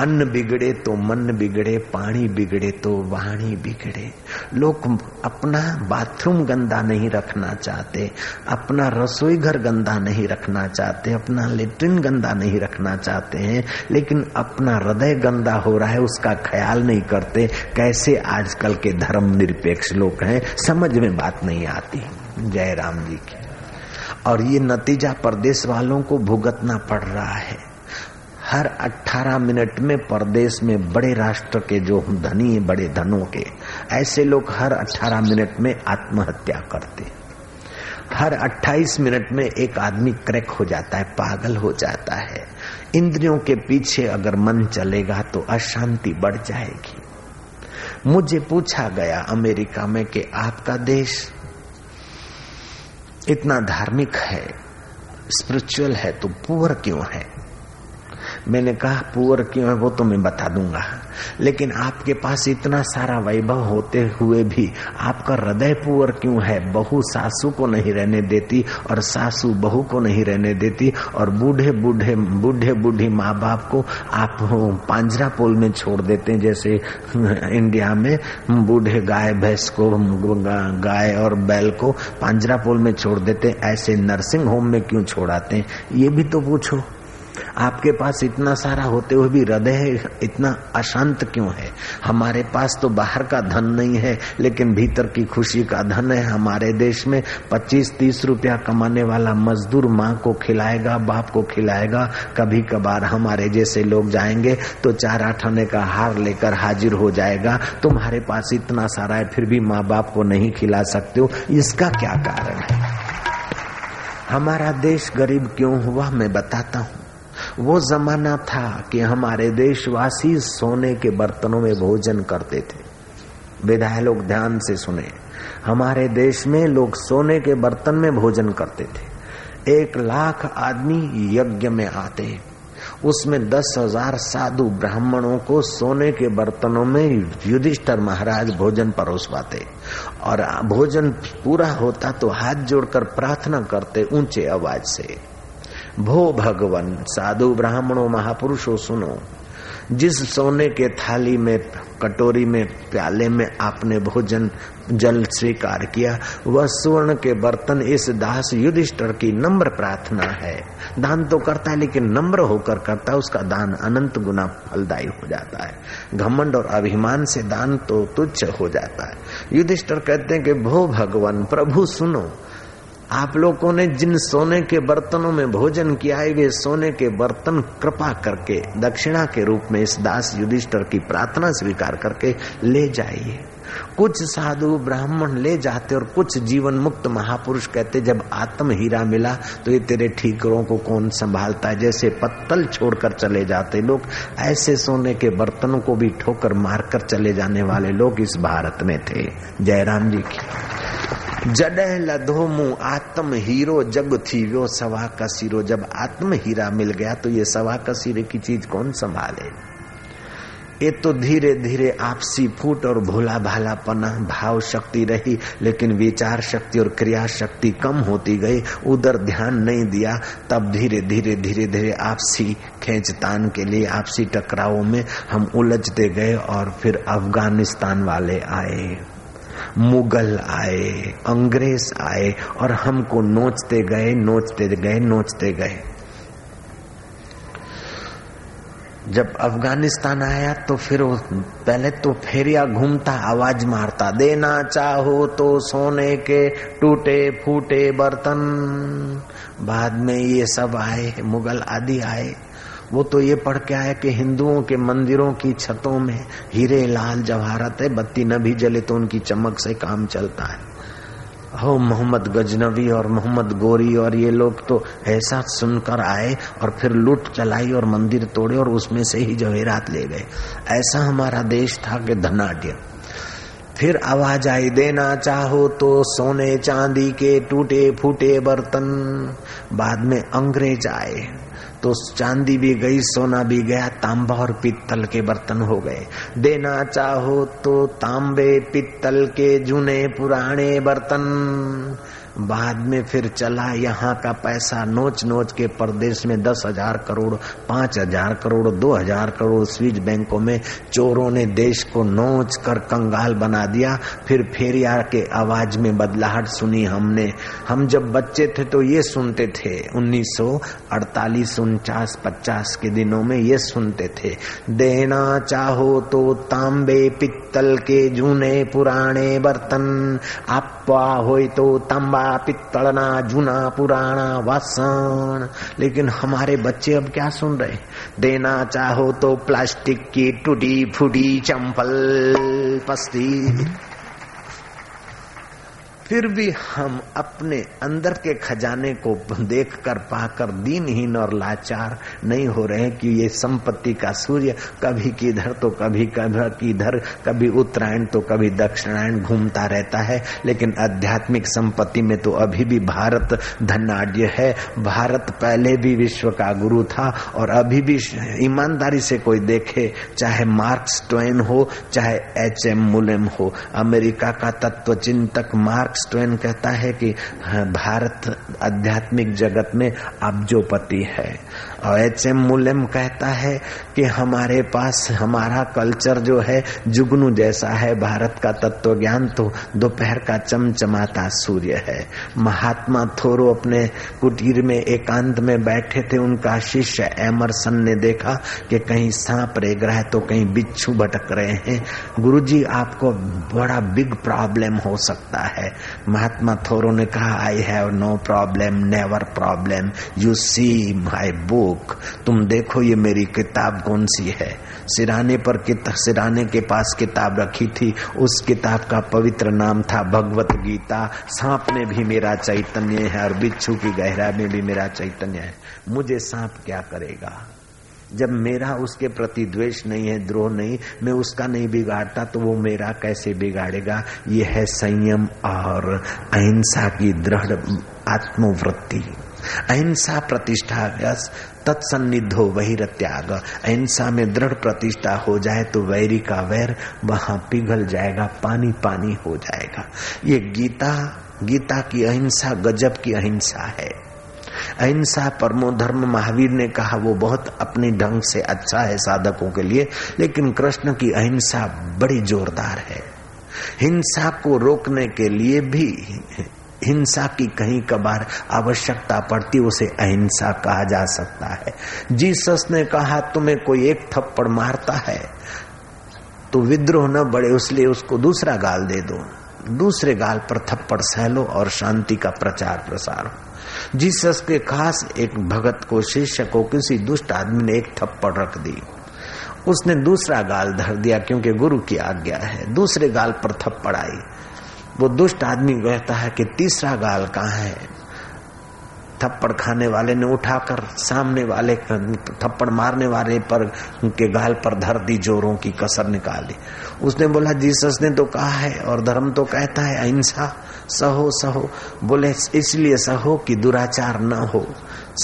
A: अन्न बिगड़े तो मन बिगड़े, पानी बिगड़े तो वाणी बिगड़े। लोग अपना बाथरूम गंदा नहीं रखना चाहते, अपना रसोई घर गंदा नहीं रखना चाहते, अपना लेट्रिन गंदा नहीं रखना चाहते हैं, लेकिन अपना हृदय गंदा हो रहा है, उसका ख्याल नहीं करते। कैसे आजकल के धर्म निरपेक्ष लोग हैं, समझ में बात नहीं आती। जय राम जी की। और ये नतीजा परदेश वालों को भुगतना पड़ रहा है। हर 18 मिनट में परदेश में बड़े राष्ट्र के जो धनी, बड़े धनों के, ऐसे लोग हर 18 मिनट में आत्महत्या करते हर 28 मिनट में एक आदमी क्रैक हो जाता है, पागल हो जाता है। इंद्रियों के पीछे अगर मन चलेगा तो अशांति बढ़ जाएगी। मुझे पूछा गया अमेरिका में कि आपका देश इतना धार्मिक है स्पिरिचुअल है तो पुअर क्यों है? मैंने कहा, पुअर, क्यों है? वो तो मैं बता दूँगा. लेकिन आपके पास इतना सारा वैभव होते हुए भी आपका हृदय पुअर क्यों है? बहू सासू को नहीं रहने देती और सासू बहू को नहीं रहने देती और बूढ़े बूढ़े बूढ़े, बूढ़ी माँ बाप को आप पांजरा पोल में छोड़ देते हैं, जैसे इंडिया में बूढ़े गाय, भैंस को, गाय और बैल को पांजरा पोल में छोड़ देते ऐसे नर्सिंग होम में क्यों छोड़ाते हैं? ये भी तो पूछो। आपके पास इतना सारा होते हुए भी हृदय इतना अशांत क्यों है? हमारे पास तो बाहर का धन नहीं है, लेकिन भीतर की खुशी का धन है। हमारे देश में 25-30 रुपया कमाने वाला मजदूर माँ को खिलाएगा, बाप को खिलाएगा। कभी कभार हमारे जैसे लोग जाएँगे तो चार आठ का हार लेकर हाजिर हो जाएगा। तुम्हारे पास इतना सारा है, फिर भी माँ बाप को नहीं खिला सकते हो। इसका क्या कारण है? हमारा देश गरीब क्यों हुआ, मैं बताता हूँ। वो जमाना था कि हमारे देशवासी सोने के बर्तनों में भोजन करते थे। विधाय लोग ध्यान से सुने। हमारे देश में लोग सोने के बर्तन में भोजन करते थे। एक लाख आदमी यज्ञ में आते उसमें दस हज़ार साधु ब्राह्मणों को सोने के बर्तनों में युधिष्ठर महाराज भोजन परोस पाते और भोजन पूरा होता तो हाथ जोड़कर प्रार्थना करते ऊँचे आवाज़ से। भो भगवन, साधु ब्राह्मणों, महापुरुषों सुनो। जिस सोने के थाली में, कटोरी में, प्याले में आपने भोजन, जल स्वीकार किया, वह स्वर्ण के बर्तन इस दास युधिष्ठर की नम्र प्रार्थना है। दान तो करता है, लेकिन नम्र होकर करता है, उसका दान अनंत गुना फलदायी हो जाता है। घमंड और अभिमान से दान तो तुच्छ हो जाता है। युधिष्ठर कहते हैं कि, भो भगवान, प्रभु सुनो। आप लोगों ने जिन सोने के बर्तनों में भोजन किया है, वे सोने के बर्तन कृपा करके, दक्षिणा के रूप में इस दास युधिष्ठर की प्रार्थना स्वीकार करके ले जाइए। कुछ साधु ब्राह्मण ले जाते और कुछ जीवन मुक्त महापुरुष कहते, जब आत्म हीरा मिला तो ये तेरे ठीकरों को कौन संभालता है? जैसे पत्तल छोड़कर चले जाते लोग, ऐसे सोने के बर्तनों को भी ठोकर मारकर चले जाने वाले लोग इस भारत में थे। जयराम जी की। जडह लधो मुँह आत्म हीरो, जग थी वो सवा का सिरो। जब आत्म हीरा मिल गया तो ये सवा का सिरे की चीज़ कौन संभाले? ये तो धीरे धीरे आपसी फूट और भोला भाला पना भाव शक्ति रही, लेकिन विचार शक्ति और क्रिया शक्ति कम होती गई। उधर ध्यान नहीं दिया, तब धीरे धीरे धीरे धीरे आपसी खेचतान के लिए, आपसी टकरावों में हम उलझते गए और फिर अफ़गानिस्तान वाले आए। मुगल आए, अंग्रेज़ आए और हमको नोचते गए नोचते गए नोचते गए। जब अफ़गानिस्तान आया तो फिर पहले तो फेरिया घूमता, आवाज़ मारता, देना चाहो तो सोने के टूटे फूटे बर्तन। बाद में ये सब आए, मुगल आदि आए। वो तो ये पढ़ के आया कि हिंदुओं के मंदिरों की छतों में हीरे लाल जवाहरत है, बत्ती न भी जले तो उनकी चमक से काम चलता है। हो मोहम्मद गजनवी और मोहम्मद गोरी और ये लोग तो ऐसा सुनकर आए और फिर लूट चलाई और मंदिर तोड़े और उसमें से ही जवेरात ले गए। ऐसा हमारा देश था कि धनाढ़। फिर आवाज़ आई, देना चाहो तो सोने चांदी के टूटे फूटे बर्तन। बाद में अंग्रेज़ आए। तो चांदी भी गई, सोना भी गया, तांबा और पित्तल के बर्तन हो गए। देना चाहो तो तांबे पित्तल के जूने, पुराने बर्तन। बाद में फिर चला, यहाँ का पैसा नोच नोच के प्रदेश में दस हज़ार करोड़, पाँच हज़ार करोड़, दो हज़ार करोड़ स्विच बैंकों में चोरों ने देश को नोच कर कंगाल बना दिया। फिर फेरिया के आवाज़ में बदलाहट सुनी हमने। हम जब बच्चे थे तो ये सुनते थे, उन्नीस सौ अड़तालीस, उनचास, पचास के दिनों में ये सुनते थे। देना चाहो तो तांबे पित्तल के जूने पुराने बर्तन आपा हो तो तांबा लोटा पित्तलना जूना, पुराना, वासन। लेकिन हमारे बच्चे अब क्या सुन रहे? देना चाहो तो प्लास्टिक की टूटी फूटी चंपल, पस्ती। फिर भी हम अपने अंदर के खजाने को देख कर पाकर दीनहीन और लाचार नहीं हो रहे कि ये संपत्ति का सूर्य कभी किधर तो कभी कभी किधर, कभी उत्तरायण तो कभी दक्षिणायण घूमता रहता है। लेकिन आध्यात्मिक संपत्ति में तो अभी भी भारत धनाढ़ है। भारत पहले भी विश्व का गुरु था और अभी भी ईमानदारी से कोई देखे, चाहे मार्क्स ट्वेन हो, चाहे एच एम मुलेम हो। अमेरिका का तत्व चिंतक मार्क्स स्टोन कहता है कि हाँ, भारत आध्यात्मिक जगत में अब्जोपति है। और एच एम मुलेम कहता है कि हमारे पास, हमारा कल्चर जो है, जुगनू जैसा है। भारत का तत्व ज्ञान तो दोपहर का चमचमाता सूर्य है। महात्मा थोरो अपने कुटीर में, एकांत में बैठे थे। उनका शिष्य एमरसन ने देखा कि कहीं सांप रेग है तो कहीं बिच्छू भटक रहे हैं। गुरुजी, आपको बड़ा बिग प्रॉब्लम हो सकता है। महात्मा थोरो ने कहा I have no problem never problem you see my book तुम देखो ये मेरी किताब कौन सी है। सिराने पर सिराने के पास किताब रखी थी, उस किताब का पवित्र नाम था भगवत गीता। सांप में भी मेरा चैतन्य है और बिच्छू की गहरा में भी मेरा चैतन्य है। मुझे सांप क्या करेगा? जब मेरा उसके प्रति द्वेष नहीं है, द्रोह नहीं, मैं उसका नहीं बिगाड़ता तो वो मेरा कैसे बिगाड़ेगा? ये है संयम और अहिंसा की दृढ़ आत्मवृत्ति। अहिंसा प्रतिष्ठा व्यस, तत्सन्निधो वही त्याग अहिंसा में दृढ़ प्रतिष्ठा हो जाए तो वैरी का वैर वहाँ पिघल जाएगा, पानी पानी हो जाएगा। ये गीता गीता की अहिंसा गजब की अहिंसा है। अहिंसा परमो धर्म महावीर ने कहा, वो बहुत अपने ढंग से अच्छा है साधकों के लिए, लेकिन कृष्ण की अहिंसा बड़ी जोरदार है। हिंसा को रोकने के लिए भी हिंसा की कहीं कबार आवश्यकता पड़ती, उसे अहिंसा कहा जा सकता है। जीसस ने कहा, तुम्हें कोई एक थप्पड़ मारता है तो विद्रोह न बढ़े उसलिए उसको दूसरा गाल दे दो। दूसरे गाल पर थप्पड़ सहलो और शांति का प्रचार प्रसार हो। जीसस के खास एक भगत को, शिष्य को, किसी दुष्ट आदमी ने एक थप्पड़ रख दी। उसने दूसरा गाल धर दिया, क्योंकि गुरु की आज्ञा है। दूसरे गाल पर थप्पड़ आई। वो दुष्ट आदमी कहता है कि तीसरा गाल कहाँ है? थप्पड़ खाने वाले ने उठाकर सामने वाले थप्पड़ मारने वाले पर, उनके गाल पर धर दी, जोरों की कसर निकाली उसने बोला, जीसस ने तो कहा है और धर्म तो कहता है, अहिंसा सहो सहो। बोले, इसलिए सहो कि दुराचार न हो।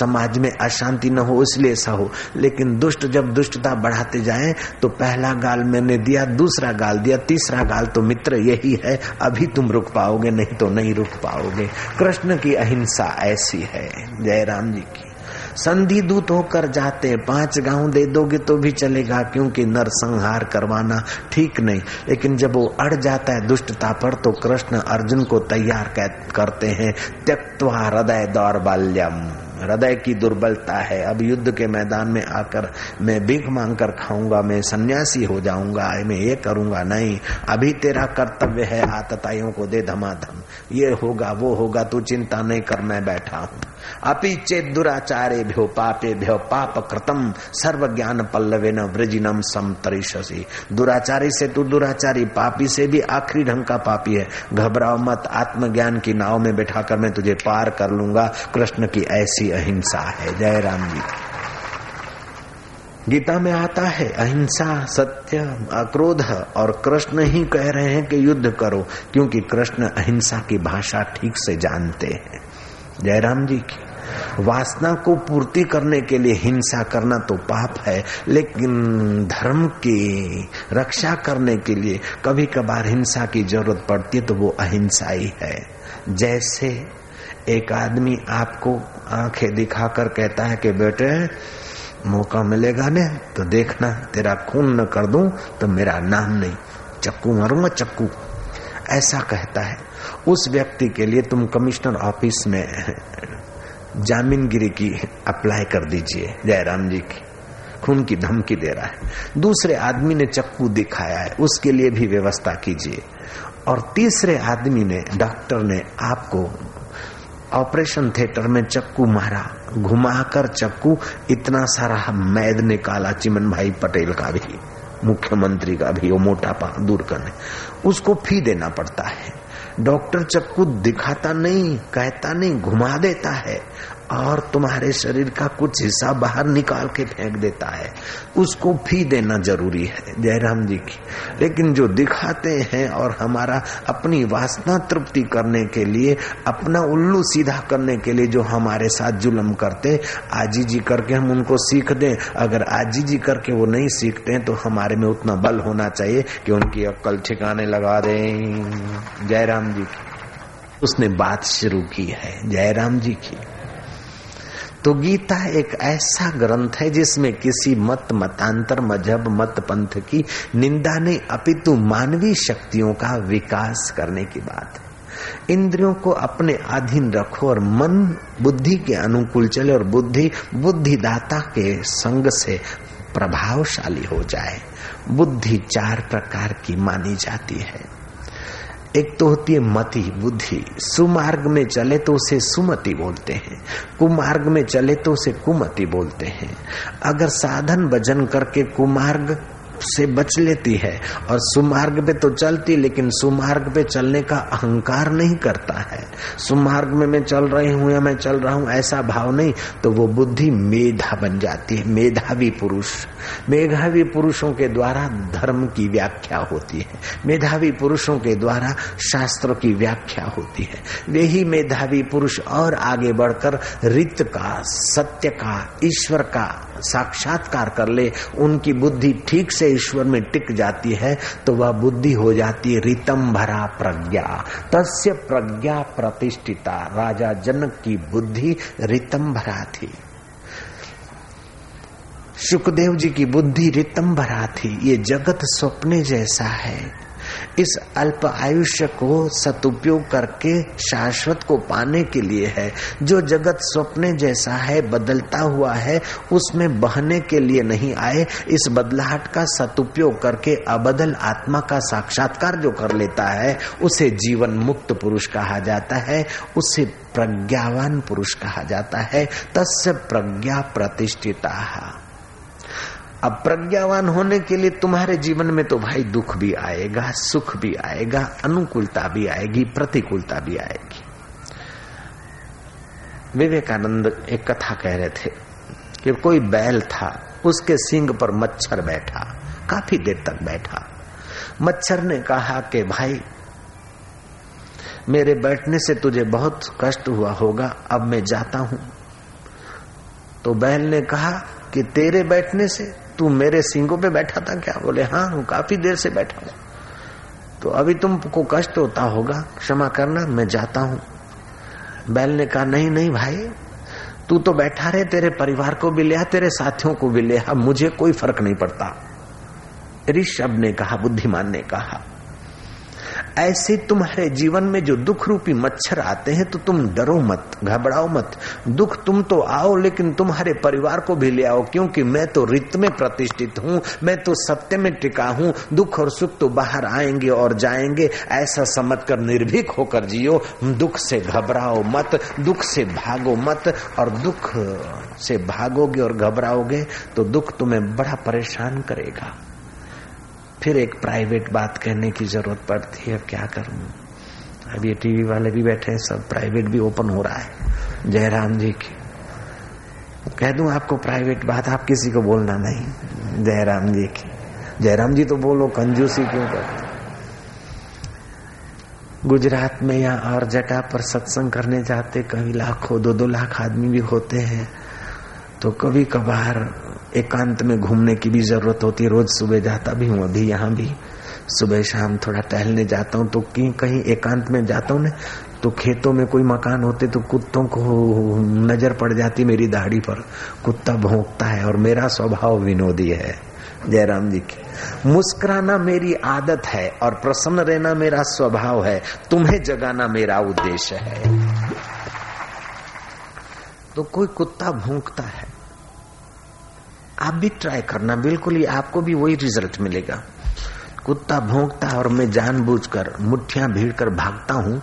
A: समाज में अशांति न हो, इसलिए सहो। लेकिन दुष्ट जब दुष्टता बढ़ाते जाए तो पहला गाल मैंने दिया, दूसरा गाल दिया, तीसरा गाल तो मित्र यही है, अभी तुम रुक पाओगे, नहीं तो नहीं रुक पाओगे। कृष्ण की अहिंसा ऐसी है। जय राम जी की। संधि दूत होकर जाते हैं। पाँच गाँव दे दोगे तो भी चलेगा, क्योंकि नरसंहार करवाना ठीक नहीं। लेकिन जब वो अड़ जाता है, दुष्टता पर तो कृष्ण अर्जुन को तैयार करते हैं त्यक्वा हृदय दौर दौर्बल्यम। हृदय की दुर्बलता है। अब युद्ध के मैदान में आकर मैं भीख मांग कर खाऊँगा, मैं सन्यासी हो जाऊँगा मैं ये करूँगा नहीं। अभी तेरा कर्तव्य है, आतताइयों को दे धमाधम। ये होगा, वो होगा, तू चिंता नहीं कर, मैं बैठा हूँ। अपी चेत दुराचारे भ्यो पापे भ्यो पाप कृतम सर्व ज्ञान पल्लवे न व्रजिनम सम दुराचारी से तू दुराचारी, पापी से भी आखिरी ढंग का पापी है। घबराओ मत, आत्मज्ञान की नाव में बैठा कर मैं तुझे पार कर लूँगा। कृष्ण की ऐसी अहिंसा है जय राम जी। गीता में आता है, अहिंसा सत्य अक्रोध और कृष्ण ही कह रहे हैं कि युद्ध करो, क्योंकि कृष्ण अहिंसा की भाषा ठीक से जानते हैं। जयराम जी की, वासना को पूर्ति करने के लिए हिंसा करना तो पाप है, लेकिन धर्म की रक्षा करने के लिए कभी कभार हिंसा की ज़रूरत पड़ती है तो वो अहिंसा ही है। जैसे एक आदमी आपको आँखें दिखाकर कहता है कि बेटे, मौका मिलेगा ने तो देखना, तेरा खून न कर दूँ तो मेरा नाम नहीं। चक्कू मारूँगा, चक्कू। ऐसा कहता है। उस व्यक्ति के लिए तुम कमिश्नर ऑफ़िस में जामीनगिरी की अप्लाई कर दीजिए, जयराम जी की। खून की धमकी दे रहा है। दूसरे आदमी ने चक्कू दिखाया है, उसके लिए भी व्यवस्था कीजिए। और तीसरे आदमी ने, डॉक्टर ने आपको ऑपरेशन थिएटर में चक्कू मारा, घुमाकर चक्कू, इतना सारा मैद निकाला चिमन भाई पटेल का भी, मुख्यमंत्री का भी, वो मोटापा दूर करने। उसको फ़ी देना पड़ता है। डॉक्टर चक्कू दिखाता नहीं, कहता नहीं, घुमा देता है। और तुम्हारे शरीर का कुछ हिस्सा बाहर निकाल के फेंक देता है। उसको फ़ी देना ज़रूरी है, जयराम जी की। लेकिन जो दिखाते हैं और हमारा अपनी वासना तृप्ति करने के लिए, अपना उल्लू सीधा करने के लिए जो हमारे साथ जुलम करते आजी जी करके हम उनको सीख दें। अगर आजी जी करके वो नहीं सीखते तो हमारे में उतना बल होना चाहिए कि उनकी अक्कल ठिकाने लगा दें। जयराम जी की। उसने बात शुरू की है, जयराम जी की। तो गीता एक ऐसा ग्रंथ है जिसमें किसी मत, मतांतर, मज़हब मत पंथ की निंदा नहीं अपितु मानवीय शक्तियों का विकास करने की बात है। इंद्रियों को अपने अधीन रखो और मन बुद्धि के अनुकूल चले और बुद्धि, बुद्धिदाता के संग से प्रभावशाली हो जाए। बुद्धि चार प्रकार की मानी जाती है। एक तो होती है मति, बुद्धि। सुमार्ग में चले तो उसे सुमति बोलते हैं। कुमार्ग में चले तो उसे कुमति बोलते हैं। अगर साधन भजन करके कुमार्ग से बच लेती है और सुमार्ग पे तो चलती, लेकिन सुमार्ग पे चलने का अहंकार नहीं करता है। सुमार्ग में मैं चल रही हूँ या मैं चल रहा हूँ, ऐसा भाव नहीं तो वो बुद्धि मेधा बन जाती है, मेधावी पुरुष। मेधावी पुरुषों के द्वारा धर्म की व्याख्या होती है। मेधावी पुरुषों के द्वारा शास्त्र की व्याख्या होती है। वे ही मेधावी पुरुष और आगे बढ़कर रित का, सत्य का, ईश्वर का साक्षात्कार कर ले, उनकी बुद्धि ठीक से ईश्वर में टिक जाती है तो वह बुद्धि हो जाती है रितम भरा प्रज्ञा। तस्य प्रज्ञा प्रतिष्ठिता, राजा जनक की बुद्धि रितम भरा थी। सुखदेव जी की बुद्धि रितम भरा थी। ये जगत स्वप्ने जैसा है। इस अल्प आयुष्य को सदुपयोग करके शाश्वत को पाने के लिए है। जो जगत स्वप्ने जैसा है, बदलता हुआ है, उसमें बहने के लिए नहीं आए, इस बदलाहट का सदुपयोग करके अबदल आत्मा का साक्षात्कार जो कर लेता है, उसे जीवन मुक्त पुरुष कहा जाता है, उसे प्रज्ञावान पुरुष कहा जाता है। तस्य प्रज्ञा प्रतिष्ठिता। अब प्रज्ञावान होने के लिए तुम्हारे जीवन में तो भाई दुख भी आएगा, सुख भी आएगा, अनुकूलता भी आएगी, प्रतिकूलता भी आएगी। विवेकानंद एक कथा कह रहे थे कि कोई बैल था, उसके सिंग पर मच्छर बैठा, काफ़ी देर तक बैठा। मच्छर ने कहा कि भाई, मेरे बैठने से तुझे बहुत कष्ट हुआ होगा, अब मैं जाता हूँ। तो बैल ने कहा कि तेरे बैठने से तू मेरे सिंगों पे बैठा था क्या? बोले हाँ हूँ काफ़ी देर से बैठा हूँ। तो अभी तुमको कष्ट होता होगा, क्षमा करना, मैं जाता हूँ। बैल ने कहा, नहीं नहीं भाई, तू तो बैठा रहे, तेरे परिवार को भी लिया तेरे साथियों को भी लिया मुझे कोई फ़र्क नहीं पड़ता। ऋषभ ने कहा, बुद्धिमान ने कहा ऐसे तुम्हारे जीवन में जो दुख रूपी मच्छर आते हैं तो तुम डरो मत, घबराओ मत। दुख तुम तो आओ, लेकिन तुम्हारे परिवार को भी ले आओ, क्योंकि मैं तो रित में प्रतिष्ठित हूँ, मैं तो सत्य में टिका हूँ। दुख और सुख तो बाहर आएँगे और जाएँगे, ऐसा समझ कर निर्भीक होकर जियो। दुख से घबराओ मत, दुख से भागो मत, और दुख से भागोगे और घबराओगे तो दुख तुम्हें बड़ा परेशान करेगा। फिर एक प्राइवेट बात कहने की ज़रूरत पड़ती है, अब क्या करूँ? अब ये टीवी वाले भी बैठे हैं, सब प्राइवेट भी ओपन हो रहा है, जयराम जी की। कह दूँ आपको प्राइवेट बात, आप किसी को बोलना नहीं, जयराम जी की। जयराम जी तो बोलो, कंजूसी क्यों करते? गुजरात में या और जगह पर सत्संग करने जाते, कभी लाखों, दो दो लाख आदमी भी होते हैं तो कभी कभार एकांत में घूमने की भी ज़रूरत होती है रोज सुबह जाता भी हूँ, अभी यहाँ भी। सुबह शाम थोड़ा टहलने जाता हूँ तो कहीं एकांत में जाता हूँ ना तो खेतों में कोई मकान होते तो कुत्तों को नज़र पड़ जाती मेरी दाढ़ी पर। कुत्ता भोंकता है और मेरा स्वभाव विनोदी है। जयराम जी की। मुस्कुराना मेरी आदत है और प्रसन्न रहना मेरा स्वभाव है। तुम्हें जगाना मेरा उद्देश्य है। तो कोई कुत्ता भूखता है आप भी ट्राई करना, बिल्कुल ही आपको भी वही रिज़ल्ट मिलेगा। कुत्ता भोंकता और मैं जानबूझकर मुठ्ठियाँ भीड़ कर भागता हूँ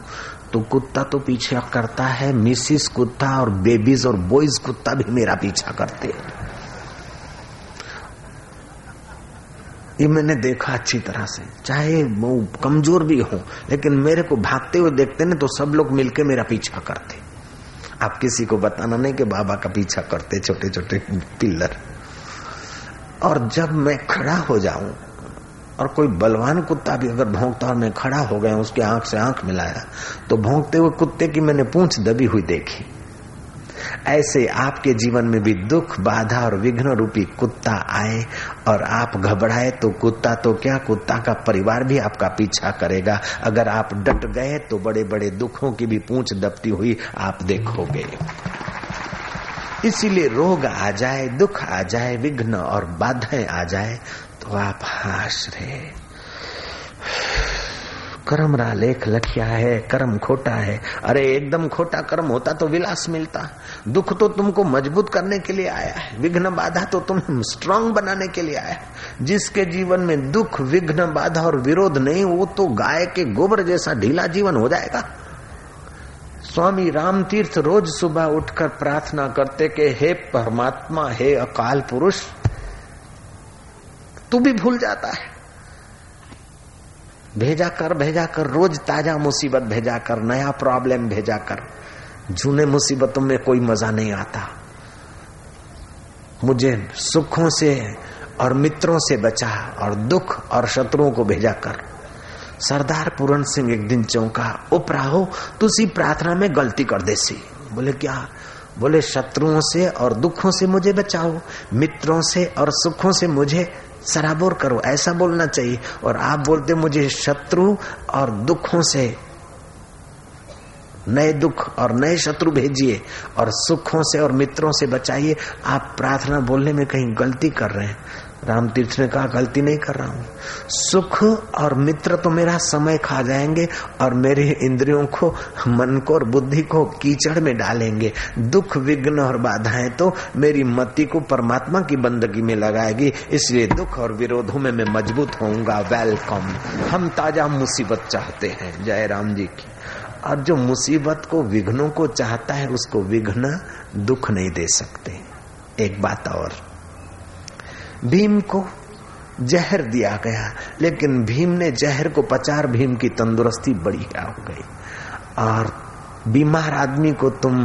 A: तो कुत्ता तो पीछा करता है मिसिस कुत्ता और बेबीज और बॉयज़ कुत्ता भी मेरा पीछा करते हैं। ये मैंने देखा अच्छी तरह से, चाहे वो कमज़ोर भी हो, लेकिन मेरे को भागते हुए देखते ना तो सब लोग मिलके मेरा पीछा करते। आप किसी को बताना नहीं कि बाबा का पीछा करते छोटे छोटे पिल्लर। और जब मैं खड़ा हो जाऊँ, और कोई बलवान कुत्ता भी अगर भोंकता और मैं खड़ा हो गया, उसके आँख से आँख मिलाया तो भोंकते हुए कुत्ते की मैंने पूंछ दबी हुई देखी। ऐसे आपके जीवन में भी दुख, बाधा और विघ्न रूपी कुत्ता आए और आप घबराए तो कुत्ता तो क्या, कुत्ता का परिवार भी आपका पीछा करेगा। अगर आप डट गए तो बड़े बड़े दुखों की भी पूंछ दबती हुई आप देखोगे। इसीलिए रोग आ जाए, दुख आ जाए, विघ्न और बाधाएँ आ जाए तो आप हास रहे। कर्म रा लेख लखिया है, कर्म खोटा है। अरे, एकदम खोटा कर्म होता तो विलास मिलता। दुख तो तुमको मज़बूत करने के लिए आया है। विघ्न बाधा तो तुम स्ट्रांग बनाने के लिए आया है। जिसके जीवन में दुख, विघ्न, बाधा और विरोध नहीं, वो तो गाय के गोबर जैसा ढीला जीवन हो जाएगा। स्वामी राम तीर्थ रोज सुबह उठकर प्रार्थना करते कि हे परमात्मा, हे अकाल पुरुष, तू भी भूल जाता है। भेजा कर भेजा कर, रोज ताज़ा मुसीबत भेजा कर, नया प्रॉब्लम भेजा कर। जूने मुसीबतों में कोई मज़ा नहीं आता। मुझे सुखों से और मित्रों से बचा और दुख और शत्रुओं को भेजा कर। सरदार पूरन सिंह एक दिन चौंका उपराहो तुसी प्रार्थना में गलती कर दे सी बोले, क्या? बोले, शत्रुओं से और दुखों से मुझे बचाओ, मित्रों से और सुखों से मुझे सराबोर करो, ऐसा बोलना चाहिए। और आप बोलते, मुझे शत्रु और दुखों से, नए दुख और नए शत्रु भेजिए और सुखों से और मित्रों से बचाइए। आप प्रार्थना बोलने में कहीं गलती कर रहे हैं। राम तीर्थ ने कहा, गलती नहीं कर रहा हूँ। सुख और मित्र तो मेरा समय खा जाएँगे और मेरे इंद्रियों को, मन को और बुद्धि को कीचड़ में डालेंगे। दुख, विघ्न और बाधाएँ तो मेरी मति को परमात्मा की बंदगी में लगाएगी। इसलिए दुख और विरोधों में मैं मज़बूत होऊँगा। वेलकम। हम ताज़ा मुसीबत चाहते हैं। जय राम जी की। और जो मुसीबत को, विघ्नों को चाहता है, उसको विघ्न दुख नहीं दे सकते। एक बात और। भीम को जहर दिया गया, लेकिन भीम ने जहर को पचार भीम की तंदुरुस्ती बड़ी हो गई। और बीमार आदमी को तुम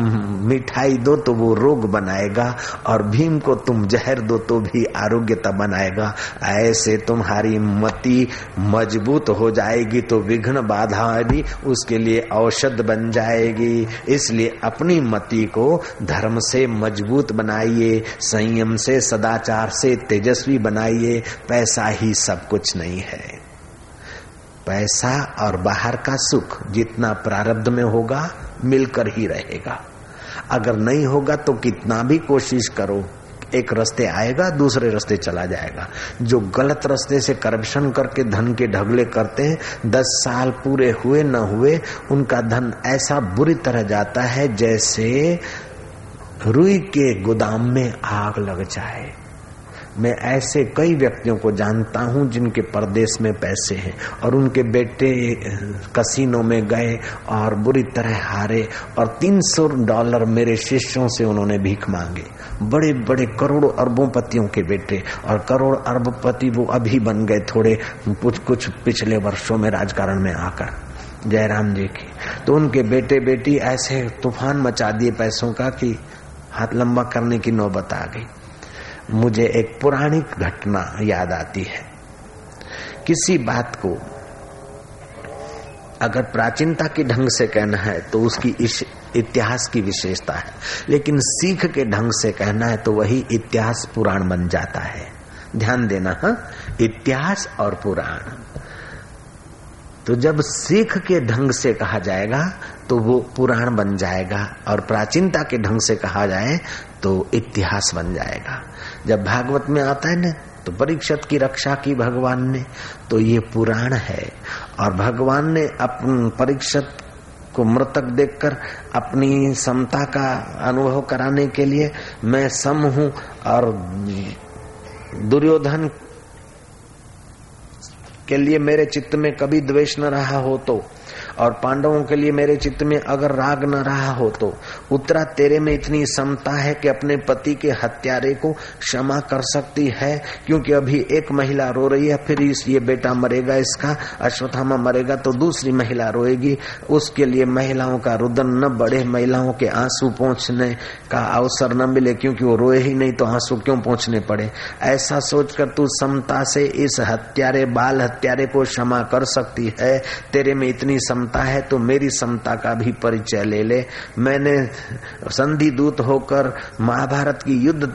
A: मिठाई दो तो वो रोग बनाएगा, और भीम को तुम जहर दो तो भी आरोग्यता बनाएगा। ऐसे तुम्हारी मति मज़बूत हो जाएगी तो विघ्न बाधा भी उसके लिए औषध बन जाएगी। इसलिए अपनी मति को धर्म से मज़बूत बनाइए, संयम से, सदाचार से तेजस्वी बनाइए, पैसा ही सब कुछ नहीं है। पैसा और बाहर का सुख जितना प्रारब्ध में होगा, मिलकर ही रहेगा। अगर नहीं होगा तो कितना भी कोशिश करो, एक रास्ते आएगा, दूसरे रास्ते चला जाएगा। जो गलत रास्ते से करप्शन करके धन के ढगले करते हैं, दस साल पूरे हुए न हुए, उनका धन ऐसा बुरी तरह जाता है जैसे रुई के गोदाम में आग लग जाए। मैं ऐसे कई व्यक्तियों को जानता हूँ जिनके परदेश में पैसे हैं और उनके बेटे कसिनो में गए और बुरी तरह हारे और 300 डॉलर मेरे शिष्यों से उन्होंने भीख मांगे। बड़े बड़े करोड़ों अरबों पतियों के बेटे और करोड़ अरबपति वो अभी बन गए थोड़े, कुछ कुछ पिछले वर्षों में राजकारण में आकर। जयराम जी की। तो उनके बेटे, बेटी ऐसे तूफ़ान मचा दिए पैसों का कि हाथ लंबा करने की नौबत आ गई। मुझे एक पुरानी घटना याद आती है। किसी बात को अगर प्राचीनता के ढंग से कहना है तो उसकी इतिहास की विशेषता है। लेकिन सीख के ढंग से कहना है तो वही इतिहास पुराण बन जाता है। ध्यान देना, हा? इतिहास और पुराण। तो जब सीख के ढंग से कहा जाएगा तो वो पुराण बन जाएगा, और प्राचीनता के ढंग से कहा जाए तो इतिहास बन जाएगा। जब भागवत में आता है ना तो परीक्षत की रक्षा की भगवान ने तो ये पुराण है। और भगवान ने अपन परीक्षत को मृतक देखकर अपनी समता का अनुभव कराने के लिए मैं सम हूँ और दुर्योधन के लिए मेरे चित्त में कभी द्वेष न रहा हो तो और पांडवों के लिए मेरे चित्त में अगर राग न रहा हो तो। उत्तरा तेरे में इतनी समता है कि अपने पति के हत्यारे को क्षमा कर सकती है, क्योंकि अभी एक महिला रो रही है, फिर इस ये बेटा मरेगा इसका, अश्वत्थामा मरेगा तो दूसरी महिला रोएगी। उसके लिए महिलाओं का रुदन न बढ़े, महिलाओं के आँसू पहुँचने का अवसर न मिले, क्योंकि वो रोए ही नहीं तो आँसू क्यों पहुँचने पड़े? ऐसा सोचकर तू समता से इस हत्यारे, बाल हत्यारे को क्षमा कर सकती है। तेरे में इतनी समता है तो मेरी समता का भी परिचय ले ले। मैंने संधि दूत होकर महाभारत की युद्ध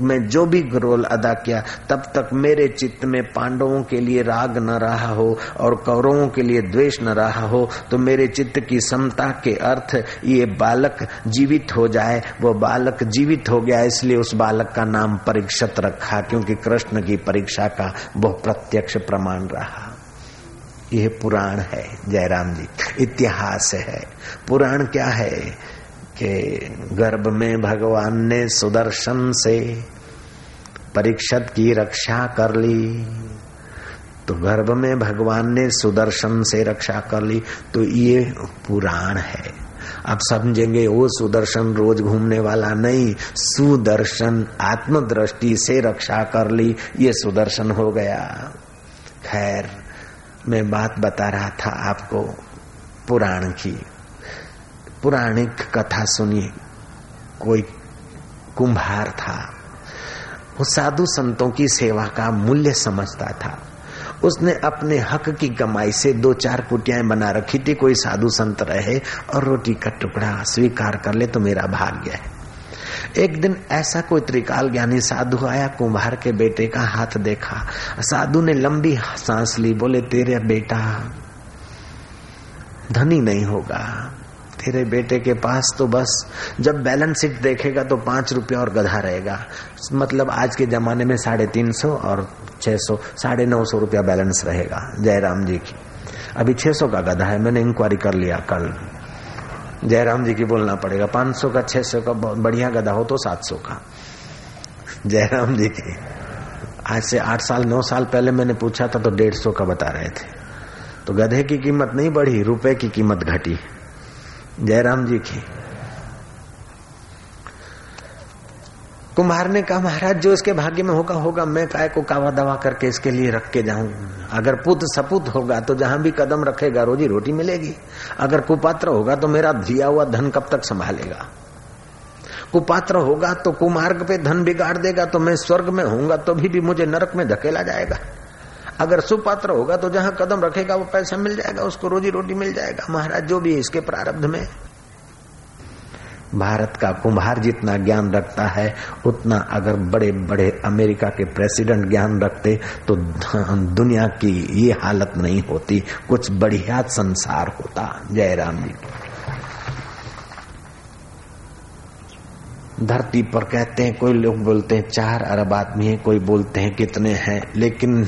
A: में जो भी रोल अदा किया, तब तक मेरे चित्त में पांडवों के लिए राग न रहा हो और कौरवों के लिए द्वेष न रहा हो तो मेरे चित्त की समता के अर्थ, ये बालक जीवित हो जाए। वो बालक जीवित हो गया, इसलिए उस बालक का नाम परीक्षत रखा, क्योंकि कृष्ण की परीक्षा का वह प्रत्यक्ष प्रमाण रहा। यह पुराण है, जयराम जी। इतिहास है। पुराण क्या है कि गर्भ में भगवान ने सुदर्शन से परीक्षत की रक्षा कर ली तो गर्भ में भगवान ने सुदर्शन से रक्षा कर ली तो ये पुराण है। अब समझेंगे, वो सुदर्शन रोज घूमने वाला नहीं, सुदर्शन आत्मदृष्टि से रक्षा कर ली, ये सुदर्शन हो गया। खैर मैं बात बता रहा था आपको, पुराण की। पुराणिक कथा सुनिए, कोई कुंभार था। वो साधु संतों की सेवा का मूल्य समझता था। उसने अपने हक की कमाई से दो चार कुटियाएँ बना रखी थी, कोई साधु संत रहे और रोटी का टुकड़ा स्वीकार कर ले तो मेरा भाग्य है। एक दिन ऐसा कोई त्रिकाल ज्ञानी साधु आया कुम्हार के बेटे का हाथ देखा। साधु ने लंबी सांस ली, बोले, तेरे बेटा, धनी नहीं होगा। तेरे बेटे के पास तो बस, जब बैलेंस शीट देखेगा तो पाँच रुपया और गधा रहेगा। मतलब आज के जमाने में साढ़े तीन सौ और छह सौ, साढ़े नौ सौ रुपया बैलेंस रहेगा, जयराम जी की। अभी छह सौ का गधा है, मैंने इंक्वायरी कर लिया कल। जयराम जी की बोलना पड़ेगा, पाँच सौ का, छह सौ का बढ़िया गधा हो तो सात सौ का। जयराम जी की, आज से आठ साल, नौ साल पहले मैंने पूछा था तो डेढ़ सौ का बता रहे थे। तो गधे की कीमत नहीं बढ़ी, रुपए की कीमत घटी। जयराम जी की कुम्हार ने कहा महाराज जो इसके भाग्य में होगा होगा। मैं काय को कावा दवा करके इसके लिए रख के जाऊँ। अगर पुत सपुत होगा तो जहाँ भी कदम रखेगा रोजी रोटी मिलेगी। अगर कुपात्र होगा तो मेरा दिया हुआ धन कब तक संभालेगा? कुपात्र होगा तो कुमार्ग पे धन बिगाड़ देगा तो मैं स्वर्ग में होऊँगा तो भी, भी मुझे नरक में धकेला जाएगा। अगर सुपात्र होगा तो जहाँ कदम रखेगा वो पैसा मिल जाएगा उसको रोजी रोटी मिल जाएगा। महाराज जो भी इसके प्रारब्ध में भारत का कुम्हार जितना ज्ञान रखता है, उतना अगर बड़े बड़े अमेरिका के प्रेसिडेंट ज्ञान रखते तो दुनिया की ये हालत नहीं होती। कुछ बढ़िया संसार होता। जयराम जी। धरती पर कहते हैं, कोई लोग बोलते हैं, चार अरब आदमी है, कोई बोलते हैं कितने हैं, लेकिन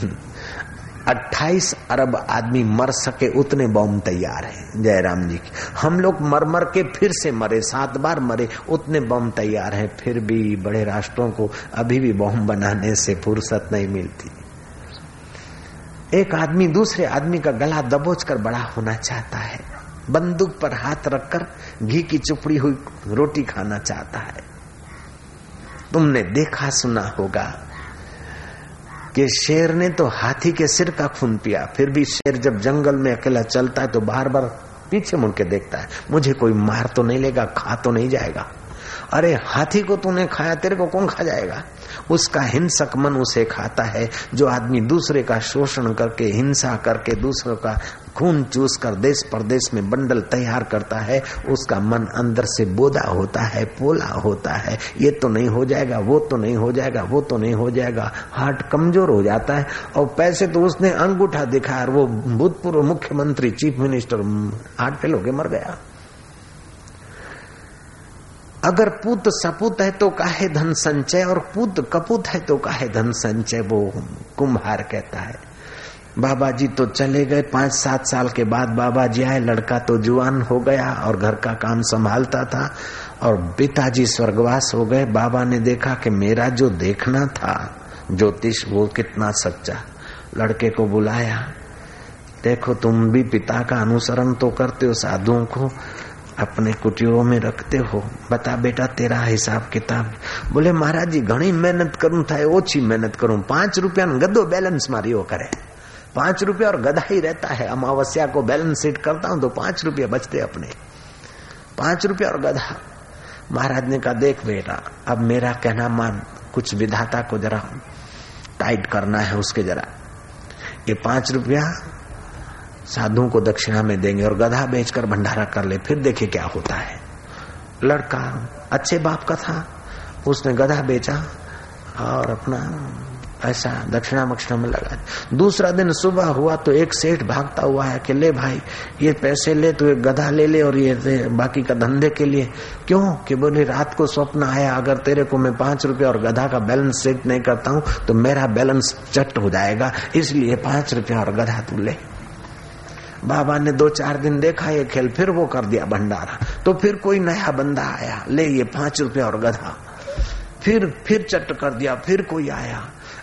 A: 28 अरब आदमी मर सके उतने बॉम्ब तैयार है। जयराम जी की। हम लोग मर मर के फिर से मरे, सात बार मरे, उतने बॉम्ब तैयार है। फिर भी बड़े राष्ट्रों को अभी भी बॉम्ब बनाने से फुर्सत नहीं मिलती। एक आदमी दूसरे आदमी का गला दबोच कर बड़ा होना चाहता है। बंदूक पर हाथ रखकर घी की चुपड़ी हुई रोटी खाना चाहता है। तुमने देखा, सुना होगा कि शेर ने तो हाथी के सिर का खून पिया, फिर भी शेर जब जंगल में अकेला चलता है तो बार बार पीछे मुड़ के देखता है, मुझे कोई मार तो नहीं लेगा, खा तो नहीं जाएगा। अरे, हाथी को तूने खाया, तेरे को कौन खा जाएगा? उसका हिंसक मन उसे खाता है, जो आदमी दूसरे का शोषण करके, हिंसा करके दूसरों का खून चूस कर देश प्रदेश में बंडल तैयार करता है, उसका मन अंदर से बोदा होता है, पोला होता है। ये तो नहीं हो जाएगा, वो तो नहीं हो जाएगा, वो तो नहीं हो जाएगा। हार्ट कमज़ोर हो जाता है और पैसे तो उसने अंगूठा दिखा वो भूतपूर्व मुख्यमंत्री, चीफ मिनिस्टर हार्ट फेल होके मर गया। अगर पुत सपूत है तो काहे धन संचय और पुत कपूत है तो काहे धन संचय, वो कुम्हार कहता है। बाबा जी तो चले गए। पाँच सात साल के बाद बाबा जी आए, लड़का तो जुआन हो गया और घर का काम संभालता था और पिताजी स्वर्गवास हो गए। बाबा ने देखा कि मेरा जो देखना था, ज्योतिष, वो कितना सच्चा। लड़के को बुलाया, देखो, तुम भी पिता का अनुसरण तो करते हो, साधुओं को अपने कुटियों में रखते हो। बता बेटा, तेरा हिसाब किताब। बोले, महाराज जी घनी मेहनत करूँ था ओछी मेहनत करूँ। पाँच रुपया गदो बैलेंस मारियो करे। पाँच रुपया और गधा ही रहता है। अमावस्या को बैलेंस शीट करता हूँ तो पाँच रुपया बचते अपने। पाँच रुपया और गधा। महाराज ने कहा, देख बेटा, अब मेरा कहना मान, कुछ विधाता को जरा टाइट करना है उसके जरा। ये पाँच रुपया साधुओं को दक्षिणा में देंगे और गधा बेचकर भंडारा कर ले, फिर देखे क्या होता है। लड़का, अच्छे बाप का था, उसने गधा बेचा और अपना ऐसा दक्षिणा मक्षिणा में लगा दूसरा दिन सुबह हुआ तो एक सेठ भागता हुआ है कि ले भाई, ये पैसे ले तो एक गधा ले ले और ये बाकी का धंधे के लिए। क्यों? कि बोले, रात को स्वप्न आया, अगर तेरे को मैं पाँच रुपया और गधा का बैलेंस सेट नहीं करता हूँ तो मेरा बैलेंस चट हो जाएगा। इसलिए पाँच रुपया और गधा तू ले। बाबा ने दो चार दिन देखा, ये खेल फिर वो कर दिया भंडारा। तो फिर कोई नया बंदा आया, ले ये पाँच रुपया और गधा। फिर फिर चट कर दिया, फिर कोई आया।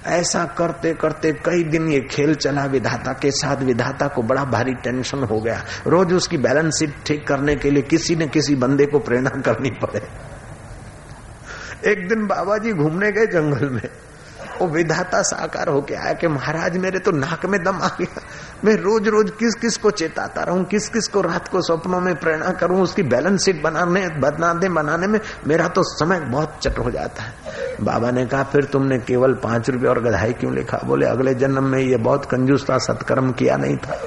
A: ऐसा करते करते कई दिन ये खेल चला विधाता के साथ। विधाता को बड़ा भारी टेंशन हो गया। रोज उसकी बैलेंस शीट ठीक करने के लिए किसी न किसी बंदे को प्रेरणा करनी पड़े। एक दिन बाबा जी घूमने गए जंगल में। वो विधाता साकार होके आया कि महाराज, मेरे तो नाक में दम आ गया। मैं रोज रोज किस किस को चेताता रहू किस किस को रात को सपनों में प्रेरणा करूँ, उसकी बैलेंस शीट बनाने, बदनादे बनाने में मेरा तो समय बहुत चट हो जाता है। बाबा ने कहा, फिर तुमने केवल पाँच रुपये और गधाई क्यों लिखा? बोले, अगले जन्म में ये बहुत कंजूस था, सत्कर्म किया नहीं था।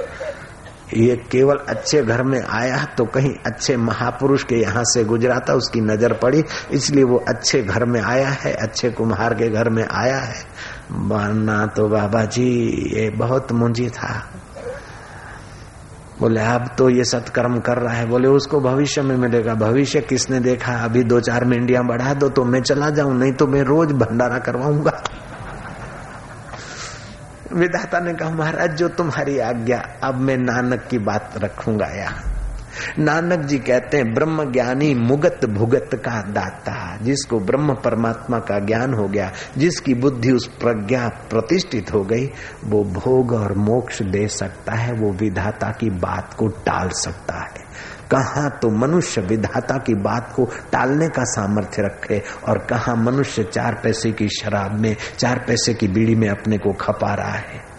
A: ये केवल अच्छे घर में आया तो कहीं अच्छे महापुरुष के यहाँ से गुजरा था उसकी नज़र पड़ी, इसलिए वो अच्छे घर में आया है, अच्छे कुम्हार के घर में आया है। वरना तो बाबा जी, ये बहुत मुंजी था। बोले, अब तो ये सत्कर्म कर रहा है। बोले, उसको भविष्य में मिलेगा। भविष्य किसने देखा? अभी दो चार मिंडिया बढ़ा दो तो मैं चला जाऊँ, नहीं तो मैं रोज भंडारा करवाऊँगा। विधाता ने कहा, महाराज, जो तुम्हारी आज्ञा, अब मैं नानक की बात रखूँगा यहाँ। नानक जी कहते हैं ब्रह्म ज्ञानी मुगत भुगत का दाता, जिसको ब्रह्म परमात्मा का ज्ञान हो गया, जिसकी बुद्धि उस प्रज्ञा प्रतिष्ठित हो गई, वो भोग और मोक्ष दे सकता है, वो विधाता की बात को टाल सकता है। कहा तो मनुष्य विधाता की बात को टालने का सामर्थ्य रखे और कहा मनुष्य चार पैसे की शराब में, चार पैसे की बीड़ी में अपने को खपा रहा है।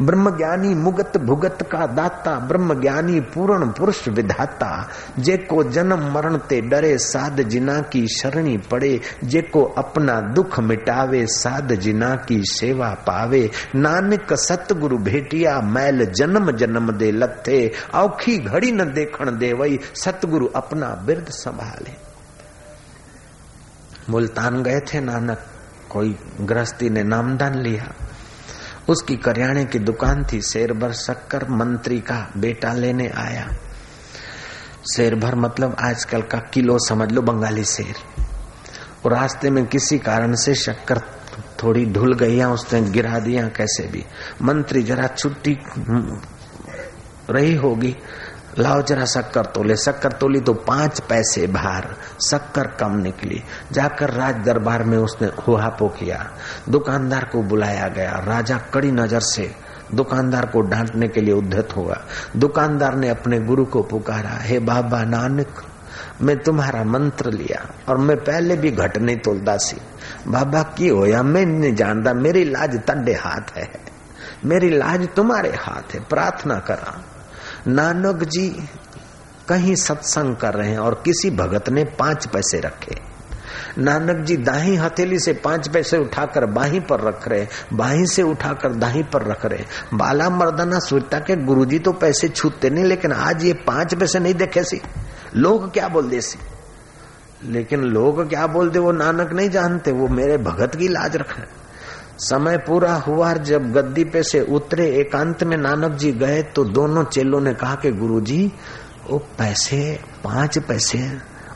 A: ब्रह्म ज्ञानी मुगत भुगत का दाता ब्रह्म ज्ञानी पूर्ण पुरुष विधाता। जे को जन्म मरण ते डरे, साध जिना की शरणी पड़े। जे को अपना दुख मिटावे, साध जिना की सेवा पावे। नानक सतगुरु भेटिया, मैल जन्म जन्म दे लथे। औखी घड़ी न देखण दे वही सतगुरु अपना बिरद संभाले। मुल्तान गए थे, नानक। कोई गृहस्थी ने नामदान लिया। उसकी करियाने की दुकान थी शेर भर शक्कर मंत्री का बेटा लेने आया। शेर भर मतलब आजकल का किलो समझ लो बंगाली शेर। और रास्ते में किसी कारण से शक्कर थोड़ी ढुल गई या उसने गिरा दिया, कैसे भी। मंत्री जरा छुट्टी रही होगी लाओ जरा शक्कर तोले। शक्कर तोली तो पाँच पैसे बाहर, शक्कर कम निकली। जाकर राज दरबार में उसने हुहापो किया। दुकानदार को बुलाया गया। राजा कड़ी नज़र से दुकानदार को डांटने के लिए उद्धत हुआ। दुकानदार ने अपने गुरु को पुकारा, हे बाबा नानक, मैं तुम्हारा मंत्र लिया और मैं पहले भी घट नहीं तोलता सी। बाबा की होया, मैं नहीं जानता, मेरी लाज तंडे हाथ है। मेरी लाज तुम्हारे हाथ है, प्रार्थना करा। नानक जी कहीं सत्संग कर रहे हैं और किसी भगत ने पाँच पैसे रखे। नानक जी दाही हथेली से पाँच पैसे उठाकर बाही पर रख रहे बाही से उठाकर दाही पर रख रहे बाला मर्दाना सोचता के गुरुजी तो पैसे छूटते नहीं, लेकिन आज ये पाँच पैसे नहीं देखे सी। लोग क्या बोल दे सी? लेकिन लोग क्या बोलते वो नानक नहीं जानते, वो मेरे भगत की लाज रख रहे समय पूरा हुआ जब गद्दी पे से उतरे एकांत में नानक जी गए तो दोनों चेलों ने कहा कि गुरुजी, वो पैसे, पाँच पैसे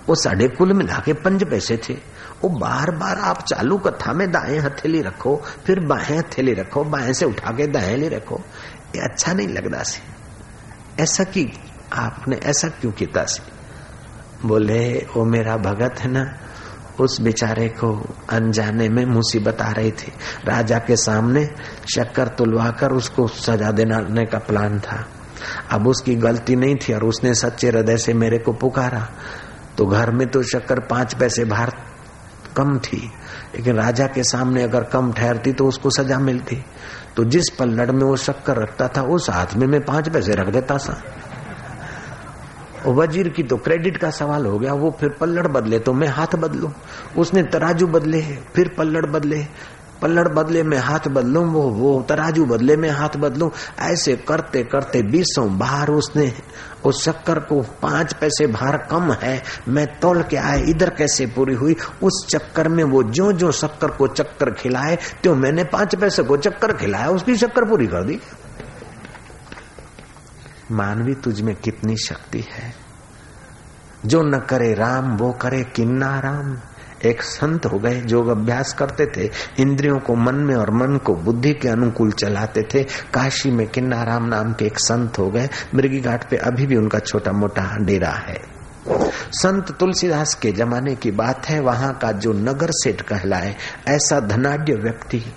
A: वो साढ़े कुल मिला के पंच पैसे थे। वो बार बार आप चालू कथा में दाएँ हथेली रखो, फिर बाएँ हथेली रखो, बाएँ से उठा के दाएँ ले रखो। ये अच्छा नहीं लगता सी। ऐसा की आपने, ऐसा क्यों किया बोले, वो मेरा भगत है ना उस बेचारे को अनजाने में मुसीबत आ रही थी। राजा के सामने शक्कर तुलवाकर उसको सजा देने का प्लान था। अब उसकी गलती नहीं थी और उसने सच्चे हृदय से मेरे को पुकारा। तो घर में तो शक्कर पाँच पैसे बाहर कम थी, लेकिन राजा के सामने अगर कम ठहरती तो उसको सजा मिलती। तो जिस पल्लड़ में वो शक्कर रखता था, उस हाथ में मैं पाँच पैसे रख देता सा वज़ीर की तो क्रेडिट का सवाल हो गया, वो फिर पल्लड़ बदले तो मैं हाथ बदलू? उसने तराजू बदले फिर पल्लड़ बदले पल्लड़ बदले में हाथ बदलू, वो वो तराजू बदले में हाथ बदलू। ऐसे करते करते बीसों बाहर उसने उस शक्कर को पाँच पैसे भार कम है, मैं तोल के आए, इधर कैसे पूरी हुई? उस चक्कर में वो जो जो शक्कर को चक्कर खिलाए तो मैंने पाँच पैसे को चक्कर खिलाया, उसकी शक्कर पूरी कर दी। मानवी तुझ में कितनी शक्ति है? जो न करे राम, वो करे किन्ना राम। एक संत हो गए, जो अभ्यास करते थे, इंद्रियों को मन में और मन को बुद्धि के अनुकूल चलाते थे। काशी में किन्ना राम नाम के एक संत हो गए। मृगी घाट पे अभी भी उनका छोटा मोटा डेरा है। संत तुलसीदास के जमाने की बात है, वहाँ का जो नगर सेठ कहलाए, ऐसा धनाढ़ व्यक्ति।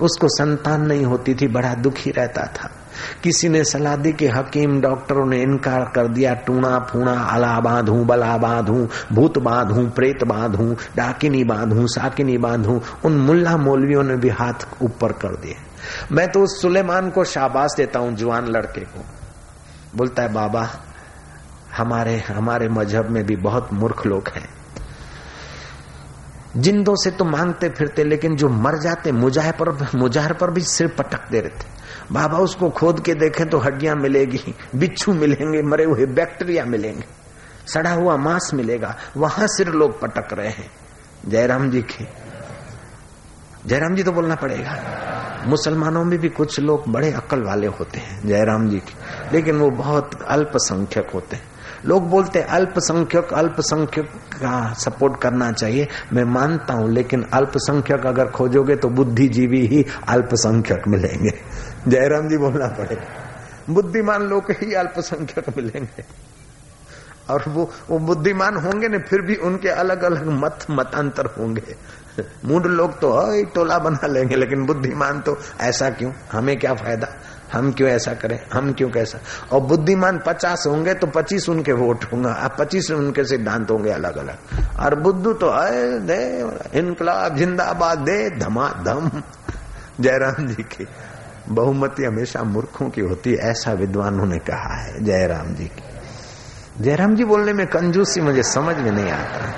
A: उसको संतान नहीं होती थी, बड़ा दुखी रहता था। किसी ने सलाह दी कि हकीम डॉक्टरों ने इनकार कर दिया, टूणा फूणा अला बांधू, बला बांधू, भूत बांधू, प्रेत बांधू, डाकिनी बांधू, साकिनी बांधू, उन मुल्ला मौलवियों ने भी हाथ ऊपर कर दिए। मैं तो उस सुलेमान को शाबाश देता हूँ, जवान लड़के को। बोलता है, बाबा, हमारे हमारे मज़हब में भी बहुत मूर्ख लोग हैं। जिंदों से तो मांगते फिरते, लेकिन जो मर जाते मुजाह पर, मुजाहर पर भी सिर पटक दे रहे थे बाबा उसको खोद के देखें तो हड्डियाँ मिलेगी, बिच्छू मिलेंगे, मरे हुए बैक्टीरिया मिलेंगे। सड़ा हुआ मांस मिलेगा, वहाँ सिर लोग पटक रहे हैं। जयराम जी के, जयराम जी तो बोलना पड़ेगा। मुसलमानों में भी कुछ लोग बड़े अक्ल वाले होते हैं, जयराम जी के। लेकिन वो बहुत अल्पसंख्यक होते हैं। लोग बोलते अल्पसंख्यक अल्पसंख्यक का सपोर्ट करना चाहिए। मैं मानता हूँ, लेकिन अल्पसंख्यक अगर खोजोगे तो बुद्धिजीवी ही अल्पसंख्यक मिलेंगे। जयराम जी बोलना पड़ेगा। बुद्धिमान लोग ही अल्पसंख्यक मिलेंगे। और वो वो बुद्धिमान होंगे ना, फिर भी उनके अलग अलग मत, मतांतर होंगे। मूड लोग तो टोला बना लेंगे, लेकिन बुद्धिमान तो ऐसा क्यों? हमें क्या फ़ायदा? हम क्यों ऐसा करें? हम क्यों कैसा? और बुद्धिमान पचास होंगे तो पच्चीस उनके वोट होंगे। अब पच्चीस उनके सिद्धांत होंगे अलग अलग और बुद्धू तो है दे, इनकलाब, जिंदाबाद, दे धमाधम जयराम जी की बहुमति हमेशा मूर्खों की होती है, ऐसा विद्वानों ने कहा है, जयराम जी की। जयराम जी बोलने में कंजूसी मुझे समझ में नहीं आता।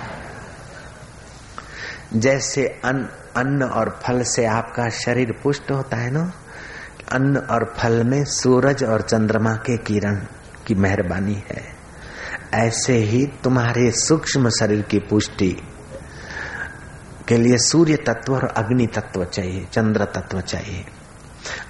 A: जैसे अन्न अन्न और फल से आपका शरीर पुष्ट होता है ना अन्न और फल में सूरज और चंद्रमा के किरण की मेहरबानी है। ऐसे ही तुम्हारे सूक्ष्म शरीर की पुष्टि के लिए सूर्य तत्व और अग्नि तत्व चाहिए, चंद्र तत्व चाहिए।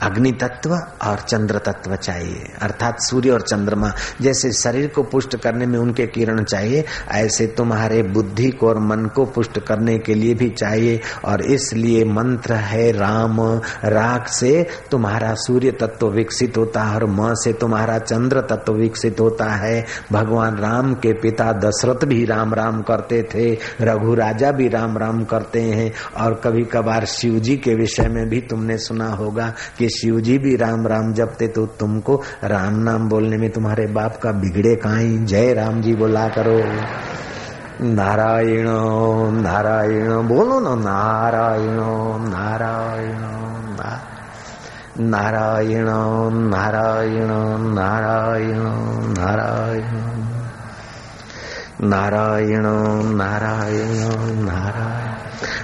A: अग्नि तत्व और चंद्र तत्व चाहिए। अर्थात सूर्य और चंद्रमा जैसे शरीर को पुष्ट करने में उनके किरण चाहिए, ऐसे तुम्हारे बुद्धि को और मन को पुष्ट करने के लिए भी चाहिए। और इसलिए मंत्र है राम राग से तुम्हारा सूर्य तत्व विकसित होता है और म से तुम्हारा चंद्र तत्व विकसित होता है। भगवान राम के पिता दशरथ भी राम राम करते थे रघु राजा भी राम राम करते हैं। और कभी कभार शिव जी के विषय में भी तुमने सुना होगा कि शिव जी भी राम राम जपते तो तुमको राम नाम बोलने में तुम्हारे बाप का बिगड़े कहा जय राम जी बोला करो। नारायण नारायण, बोलो ना, नारायण नारायण नारायण नारायण नारायण नारायण। नारायण नारायण नारायण।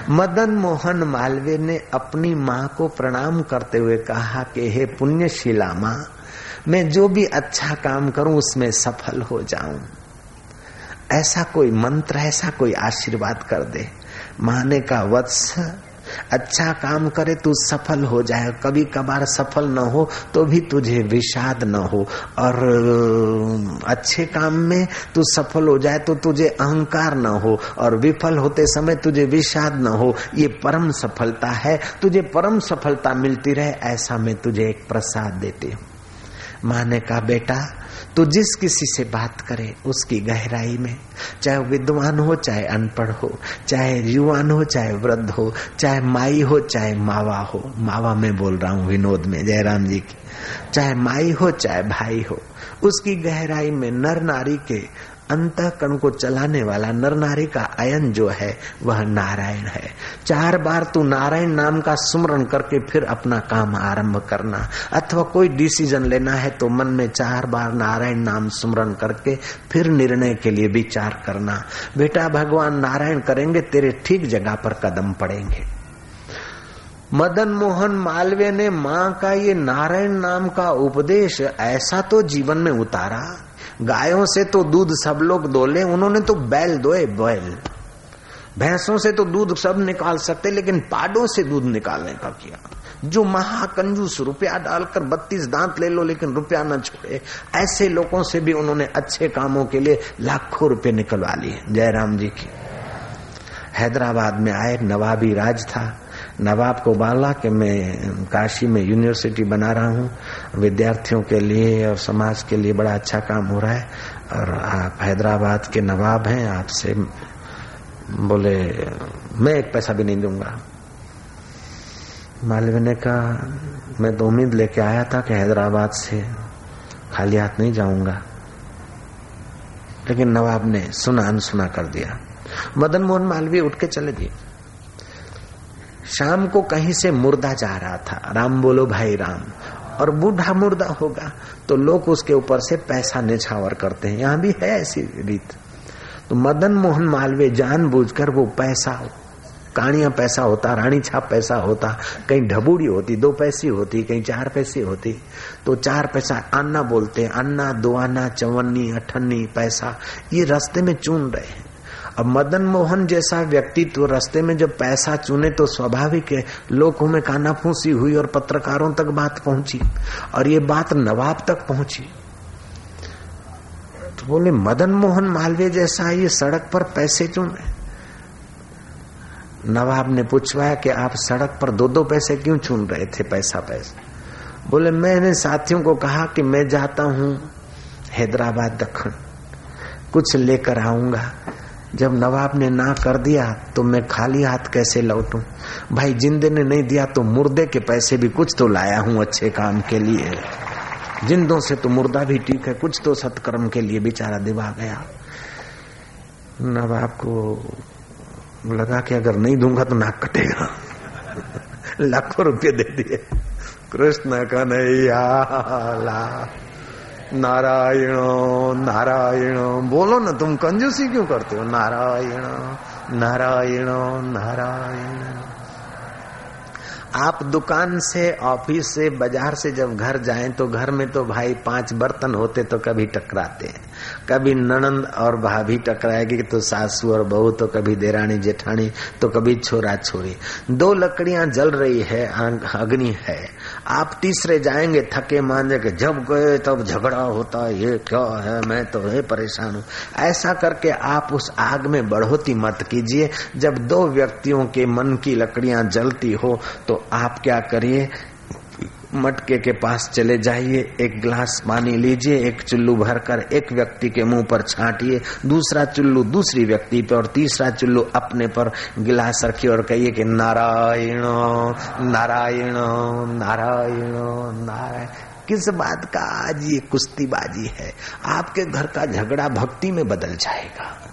A: मदन मोहन मालवीय ने अपनी माँ को प्रणाम करते हुए कहा कि, हे पुण्यशिला माँ, मैं जो भी अच्छा काम करूँ, उसमें सफल हो जाऊँ। ऐसा कोई मंत्र, ऐसा कोई आशीर्वाद कर दे। माने का वत्स अच्छा काम करे तू सफल हो जाए। कभी कभार सफल न हो तो भी तुझे विषाद न हो। और अच्छे काम में तू सफल हो जाए तो तुझे अहंकार न हो। और विफल होते समय तुझे विषाद न हो। ये परम सफलता है। तुझे परम सफलता मिलती रहे, ऐसा मैं तुझे एक प्रसाद देती हूँ। माँ ने कहा, बेटा तू जिस किसी से बात करे, उसकी गहराई में, चाहे विद्वान हो, चाहे अनपढ़ हो, चाहे युवान हो, चाहे वृद्ध हो, चाहे माई हो, चाहे मावा हो, मावा में बोल रहा हूँ विनोद में, जयराम जी की, चाहे माई हो, चाहे भाई हो, उसकी गहराई में नर नारी के अंतकरण को चलाने वाला नर नारी का अयन जो है, वह नारायण है। चार बार तू नारायण नाम का सुमरण करके फिर अपना काम आरंभ करना। अथवा कोई डिसीज़न लेना है तो मन में चार बार नारायण नाम सुमरण करके फिर निर्णय के लिए विचार करना। बेटा भगवान नारायण करेंगे, तेरे ठीक जगह पर कदम पड़ेंगे। मदन मोहन मालवीय ने माँ का ये नारायण नाम का उपदेश ऐसा तो जीवन में उतारा। गायों से तो दूध सब लोग दोले उन्होंने तो बैल दोए बैल। भैंसों से तो दूध सब निकाल सकते, लेकिन पाडों से दूध निकालने का किया? जो महाकंजूस रुपया डालकर बत्तीस दांत ले लो, लेकिन रुपया न छोड़े। ऐसे लोगों से भी उन्होंने अच्छे कामों के लिए लाखों रुपए निकलवा लिए। जयराम जी की। हैदराबाद में आए, नवाबी राज था। नवाब को बाला कि मैं, काशी में यूनिवर्सिटी बना रहा हूँ। विद्यार्थियों के लिए और समाज के लिए बड़ा अच्छा काम हो रहा है। और आप हैदराबाद के नवाब हैं, आपसे बोले, मैं एक पैसा भी नहीं दूँगा। मालवीय ने कहा, मैं तो उम्मीद लेके आया था कि हैदराबाद से खाली हाथ नहीं जाऊँगा। लेकिन नवाब ने सुना अनसुना कर दिया। मदन मोहन मालवीय उठ के चले गए। शाम को कहीं से मुर्दा जा रहा था। राम बोलो भाई, राम। और बूढ़ा मुर्दा होगा। तो लोग उसके ऊपर से पैसा निछावर करते हैं। यहाँ भी है ऐसी रीत। तो मदन मोहन मालवीय जानबूझकर वो पैसा काणिया पैसा होता, रानी छाप पैसा होता, कहीं ढबूड़ी होती, दो पैसी होती, कहीं चार पैसे होती। तो चार पैसा अन्ना बोलते अन्ना, दो आना चवन्नी, अठन्नी, पैसा, ये रास्ते में चुन रहे हैं। अब मदन मोहन जैसा व्यक्तित्व रास्ते में जब पैसा चुने तो स्वाभाविक है। लोगों में काना फूसी हुई और पत्रकारों तक बात पहुँची और ये बात नवाब तक पहुँची। तो बोले, मदन मोहन मालवीय जैसा ये सड़क पर पैसे चुने नवाब ने पूछवाया कि, आप सड़क पर दो दो पैसे क्यों चुन रहे थे, पैसा पैसा? बोले, मैंने साथियों को कहा कि मैं जाता हूँ हैदराबाद दखन, कुछ लेकर आऊँगा। जब नवाब ने ना कर दिया तो मैं खाली हाथ कैसे लौटूं? भाई, जिंदे ने नहीं दिया तो मुर्दे के पैसे भी कुछ तो लाया हूँ अच्छे काम के लिए। जिंदों से तो मुर्दा भी ठीक है, कुछ तो सत्कर्म के लिए बेचारा दिवा गया। नवाब को लगा कि अगर नहीं दूँगा तो नाक कटेगा। लाखों रुपए दे दिए। कृष्ण कन्हैया ला नारायण नारायण। बोलो ना, तुम कंजूसी क्यों करते हो? नारायण नारायण नारायण। आप दुकान से, ऑफ़िस से, बाज़ार से जब घर जाएँ तो घर में तो भाई पाँच बर्तन होते तो कभी टकराते हैं। कभी ननंद और भाभी टकराएगी तो सासू और बहू तो कभी देरानी, जेठानी तो कभी छोरा छोरी। दो लकड़ियाँ जल रही है अग्नि है। आप तीसरे जाएँगे, थके मांझे के, जब गए तब झगड़ा होता, ये क्या है, मैं तो है परेशान हूँ। ऐसा करके आप उस आग में बढ़ोती मत कीजिए। जब दो व्यक्तियों के मन की लकड़ियाँ जलती हो तो आप क्या करिए? मटके के पास चले जाइए, एक गिलास पानी लीजिए, एक चुल्लू भरकर एक व्यक्ति के मुँह पर छाटिए, दूसरा चुल्लू दूसरी व्यक्ति पे और तीसरा चुल्लू अपने पर गिलास रखिए और कहिए कि, नारायण नारायण नारायण नारायण किस बात का आज ये कुश्तीबाजी है? आपके घर का झगड़ा भक्ति में बदल जाएगा।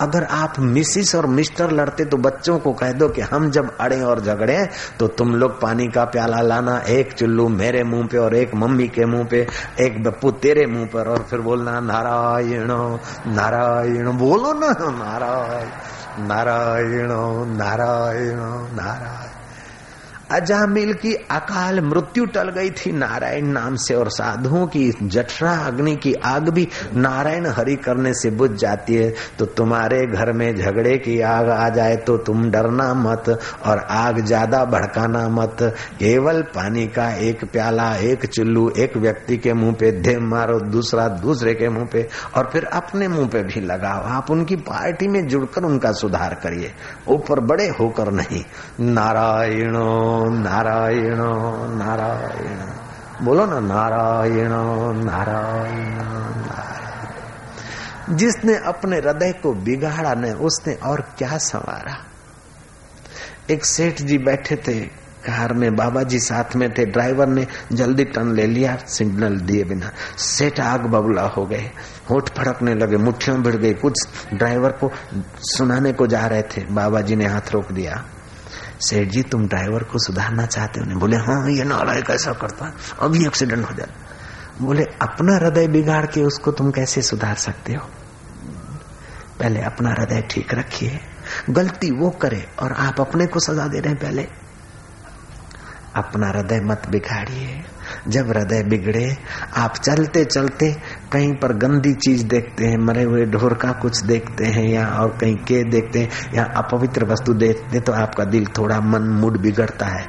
A: अगर आप मिसिस और मिस्टर लड़ते तो बच्चों को कह दो कि हम जब अड़े और झगड़े तो तुम लोग पानी का प्याला लाना, एक चुल्लू मेरे मुँह पे और एक मम्मी के मुँह पे, एक बप्पू तेरे मुँह पर, और फिर बोलना, नारायण नारायण, बोलो ना नारायण नारायण नारायण नारायण अजामिल की अकाल मृत्यु टल गई थी। नारायण नाम से और साधुओं की जठरा अग्नि की आग भी नारायण हरि करने से बुझ जाती है। तो तुम्हारे घर में झगड़े की आग आ जाए तो तुम डरना मत और आग ज़्यादा भड़काना मत। केवल पानी का एक प्याला, एक चुल्लू, एक व्यक्ति के मुँह पे धे मारो, दूसरा दूसरे के मुँह पे और फिर अपने मुँह पे भी लगाओ। आप उनकी पार्टी में जुड़कर उनका सुधार करिए। ऊपर बड़े होकर नहीं। नारायण नारायण नारायण। बोलो ना, नारायण नारायण जिसने अपने हृदय को बिगाड़ा न उसने और क्या संवारा? एक सेठ जी बैठे थे कार में, बाबा जी साथ में थे, ड्राइवर ने जल्दी टर्न ले लिया, सिग्नल दिए बिना। सेठ आग बबला हो गए, होठ फड़कने लगे, मुठ्ठियों भिड़ गई, कुछ ड्राइवर को सुनाने को जा रहे थे, बाबा जी ने हाथ रोक दिया। सेठ जी तुम ड्राइवर को सुधारना चाहते हो? बोले हाँ ये नालायक कैसा करता है। अभी एक्सीडेंट हो जाता बोले, अपना हृदय बिगाड़ के उसको तुम कैसे सुधार सकते हो? पहले अपना हृदय ठीक रखिए। गलती वो करे और आप अपने को सजा दे रहे हैं पहले। अपना हृदय मत बिगाड़िए। जब हृदय बिगड़े, आप चलते चलते कहीं पर गंदी चीज़ देखते हैं, मरे हुए ढोर का कुछ देखते हैं, या और कहीं के देखते हैं, या अपवित्र वस्तु देखते हैं तो आपका दिल थोड़ा मन मूड बिगड़ता है।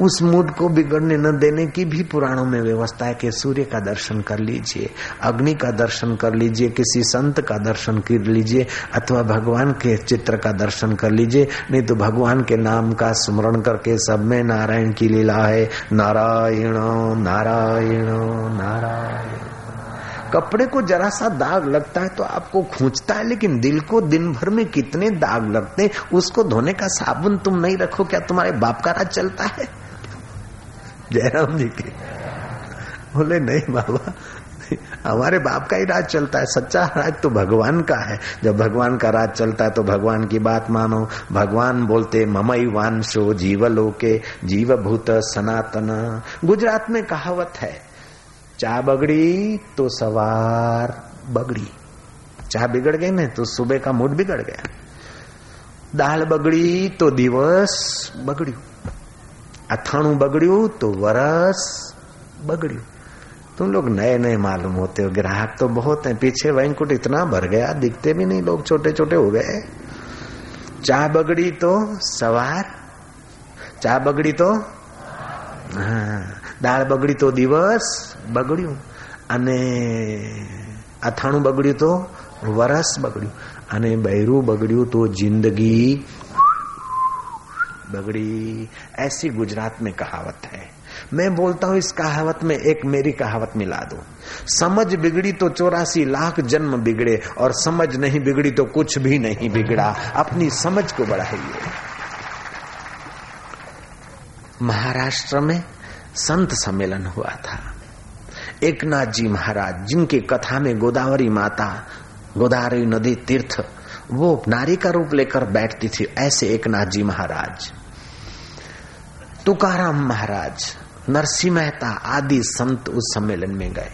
A: उस मूड को बिगड़ने न देने की भी पुराणों में व्यवस्था है कि सूर्य का दर्शन कर लीजिए, अग्नि का दर्शन कर लीजिए, किसी संत का दर्शन कर लीजिए, अथवा भगवान के चित्र का दर्शन कर लीजिए, नहीं तो भगवान के नाम का स्मरण करके सब में नारायण की लीला है, नारायण नारायण नारायण। कपड़े को जरा सा दाग लगता है तो आपको खूंचता है, लेकिन दिल को दिन भर में कितने दाग लगते उसको धोने का साबुन तुम नहीं रखो, क्या तुम्हारे बाप का राज चलता है? जयराम जी के बोले, नहीं बाबा, हमारे बाप का ही राज चलता है, सच्चा राज तो भगवान का है। जब भगवान का राज चलता है तो भगवान की बात मानो। भगवान बोलते, ममई वांशो जीवलोके जीव भूत सनातन। गुजरात में कहावत है चा बगड़ी तो सवार बगड़ी चाह बिगड़ गई ना तो सुबह का मूड बिगड़ गया दाल बगड़ी तो दिवस बगड़ू અથાણું બગડ્યું तो वरस બગડ્યું तुम लोग नए नए मालूम होते हो ग्राहक तो बहुत हैं पीछे वैंकुट इतना भर गया दिखते भी नहीं लोग छोटे छोटे हो गए चाह बगड़ी तो सवार ચા બગડી તો હા દાળ બગડી તો દિવસ બગડ્યું અને અથાણું બગડ્યું તો વરસ બગડ્યું અને બૈરું બગડ્યું તો જિંદગી बगड़ी ऐसी गुजरात में कहावत है मैं बोलता हूं इस कहावत में एक मेरी कहावत मिला दो समझ बिगड़ी तो चौरासी लाख जन्म बिगड़े और समझ नहीं बिगड़ी तो कुछ भी नहीं बिगड़ा अपनी समझ को बढ़ाइए महाराष्ट्र में संत सम्मेलन हुआ था। एक नाथ जी महाराज, जिनकी कथा में गोदावरी माता, गोदावरी नदी तीर्थ, वो नारी का रूप लेकर बैठती थी, ऐसे एक नाथ जी महाराज। तुकाराम महाराज नरसिंह मेहता आदि संत उस सम्मेलन में गए।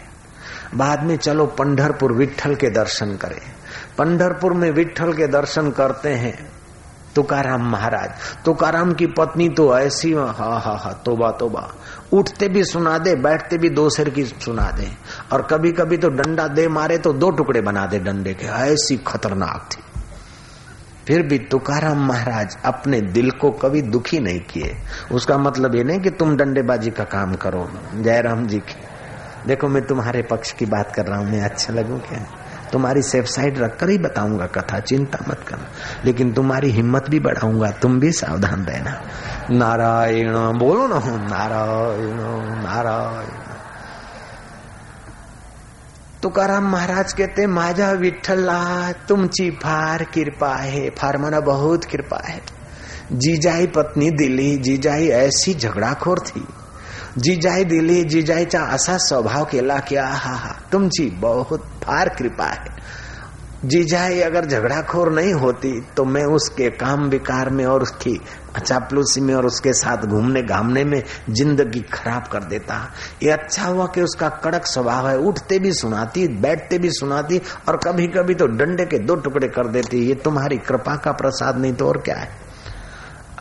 A: बाद में चलो पंडरपुर विठल के दर्शन करें। पंडरपुर में विठल के दर्शन करते हैं। तुकाराम महाराज, तुकाराम की पत्नी तो ऐसी, हा हा हा, तोबा तोबा। उठते भी सुना दे, बैठते भी दो सिर की सुना दे। और कभी कभी तो डंडा दे मारे तो दो टुकड़े बना दे डंडे के। ऐसी खतरनाक थी। फिर भी तुकाराम महाराज अपने दिल को कभी दुखी नहीं किए। उसका मतलब ये नहीं कि तुम डंडेबाजी का काम करो। जयराम जी की। देखो, मैं तुम्हारे पक्ष की बात कर रहा हूँ, मैं अच्छा लगू क्या? तुम्हारी सेफ़ साइड रखकर ही बताऊँगा कथा, चिंता मत करना। लेकिन तुम्हारी हिम्मत भी बढ़ाऊँगा, तुम भी सावधान रहना। नारायण, बोलो ना नारायण नारायण। तुकाराम महाराज कहते, माझा विठ्ठला, तुमची फार कृपा आहे, फार मना बहुत कृपा है जीजाई पत्नी दिली, जीजाई ऐसी झगडाखोर थी। जिजाई दिली जिजाईचा असा स्वभाव केला की हा हा, तुमची बहुत फार कृपा है जीजाई अगर झगड़ाखोर नहीं होती तो मैं उसके काम विकार में और उसकी चापलूसी में और उसके साथ घूमने घामने में ज़िंदगी खराब कर देता। ये अच्छा हुआ कि उसका कड़क स्वभाव है, उठते भी सुनाती, बैठते भी सुनाती और कभी कभी तो डंडे के दो टुकड़े कर देती। ये तुम्हारी कृपा का प्रसाद नहीं तो और क्या है?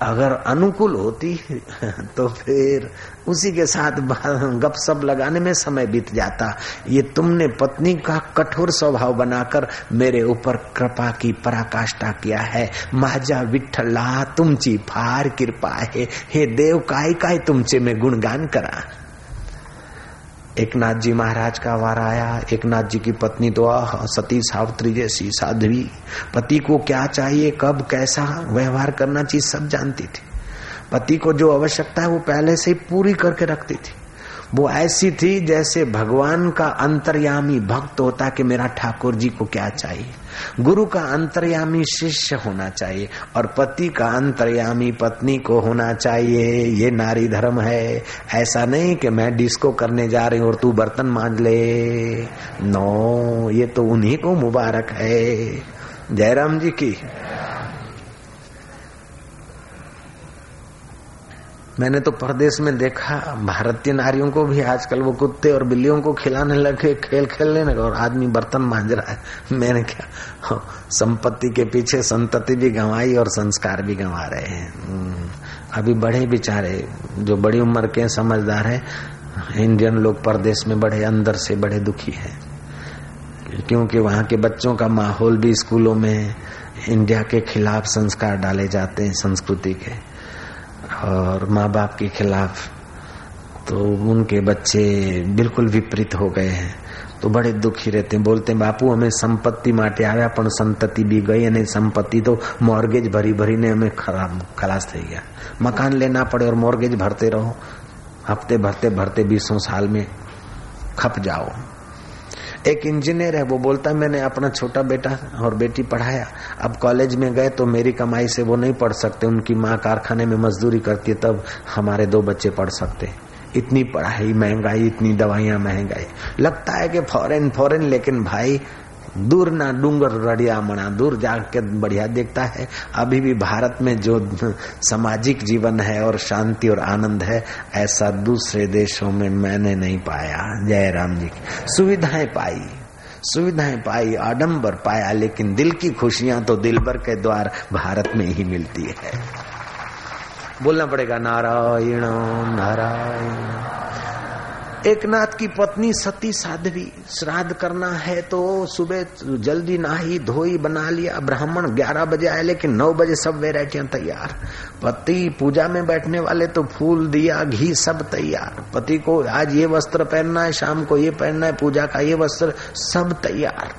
A: अगर अनुकूल होती तो फिर उसी के साथ गप सप लगाने में समय बीत जाता। ये तुमने पत्नी का कठोर स्वभाव बनाकर मेरे ऊपर कृपा की पराकाष्ठा किया है। महाजा विठला तुमची फार कृपा है। हे देव काय काय तुमचे में गुणगान करा। एक नाथ जी महाराज का वार आया। एक नाथ जी की पत्नी तो आह, सती सावित्री जैसी साध्वी। पति को क्या चाहिए, कब, कैसा व्यवहार करना चाहिए, सब जानती थी। पति को जो आवश्यकता है, वो पहले से ही पूरी करके रखती थी। वो ऐसी थी जैसे भगवान का अंतर्यामी भक्त होता कि मेरा ठाकुर जी को क्या चाहिए? गुरु का अंतर्यामी शिष्य होना चाहिए और पति का अंतर्यामी पत्नी को होना चाहिए। ये नारी धर्म है। ऐसा नहीं कि मैं डिस्को करने जा रही हूँ और तू बर्तन मांझ ले। नो, ये तो उन्हीं को मुबारक है। जयराम जी की मैंने तो परदेश में देखा भारतीय नारियों को भी आजकल वो कुत्ते और बिल्लियों को खिलाने लगे खेल खेलने लगे और आदमी बर्तन मांझ रहा है। मैंने क्या हाँ, संपत्ति के पीछे संतति भी गंवाई और संस्कार भी गंवा रहे हैं। हम्म, अभी बड़े बेचारे जो बड़ी उम्र के समझदार है इंडियन लोग परदेश में बड़े अंदर से बड़े दुखी है। क्योंकि वहाँ के बच्चों का माहौल भी स्कूलों में इंडिया के खिलाफ संस्कार डाले जाते हैं संस्कृति के। और माँ बाप के खिलाफ तो उनके बच्चे बिल्कुल विपरीत हो गए हैं तो बड़े दुखी रहते हैं बोलते हैं बापू हमें संपत्ति माटे आया પણ संतति भी गई અને संपत्ति तो मॉर्गेज भरी भरी ने हमें खराब खलास થઈ गया मकान लेना पड़े और मॉर्गेज भरते रहो हफ्ते भरते भरते बीसों साल में खप जाओ एक इंजीनियर है, वो बोलता है, मैंने अपना छोटा बेटा और बेटी पढ़ाया। अब कॉलेज में गए तो मेरी कमाई से वो नहीं पढ़ सकते। उनकी माँ कारखाने में मजदूरी करती है, तब हमारे दो बच्चे पढ़ सकते। इतनी पढ़ाई महँगाई, इतनी दवाइयाँ महँगाई। लगता है कि फॉरेन फॉरेन, लेकिन भाई दूर ना डूंगर रड़िया मना दूर जाके बढ़िया देखता है। अभी भी भारत में जो सामाजिक जीवन है और शांति और आनंद है, ऐसा दूसरे देशों में मैंने नहीं पाया। जय राम जी की। सुविधाएँ पाई। सुविधाएँ पाई, आडंबर पाया, लेकिन दिल की खुशियाँ तो दिल भर के द्वार भारत में ही मिलती है। बोलना पड़ेगा, नारायण नारायण। एक नाथ की पत्नी सती साध्वी, श्राद्ध करना है तो सुबह जल्दी नहाई, धोई, बना लिया। ब्राह्मण ग्यारह बजे आए, लेकिन नौ बजे सब वेराइटियाँ तैयार। पति पूजा में बैठने वाले तो फूल, दिया, घी सब तैयार। पति को आज ये वस्त्र पहनना है, शाम को ये पहनना है, पूजा का ये वस्त्र सब तैयार।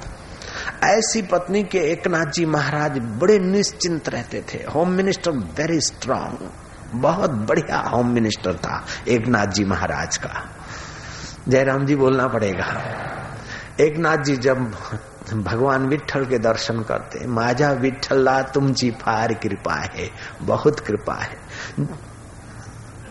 A: ऐसी पत्नी के एक नाथ जी महाराज बड़े निश्चिंत रहते थे। होम मिनिस्टर वेरी स्ट्रांग बहुत बढ़िया होम मिनिस्टर था एक नाथ जी महाराज का। जयराम जी बोलना पड़ेगा। एक नाथ जी जब भगवान विठल के दर्शन करते, माजा विठला तुम जी फार कृपा है, बहुत कृपा है।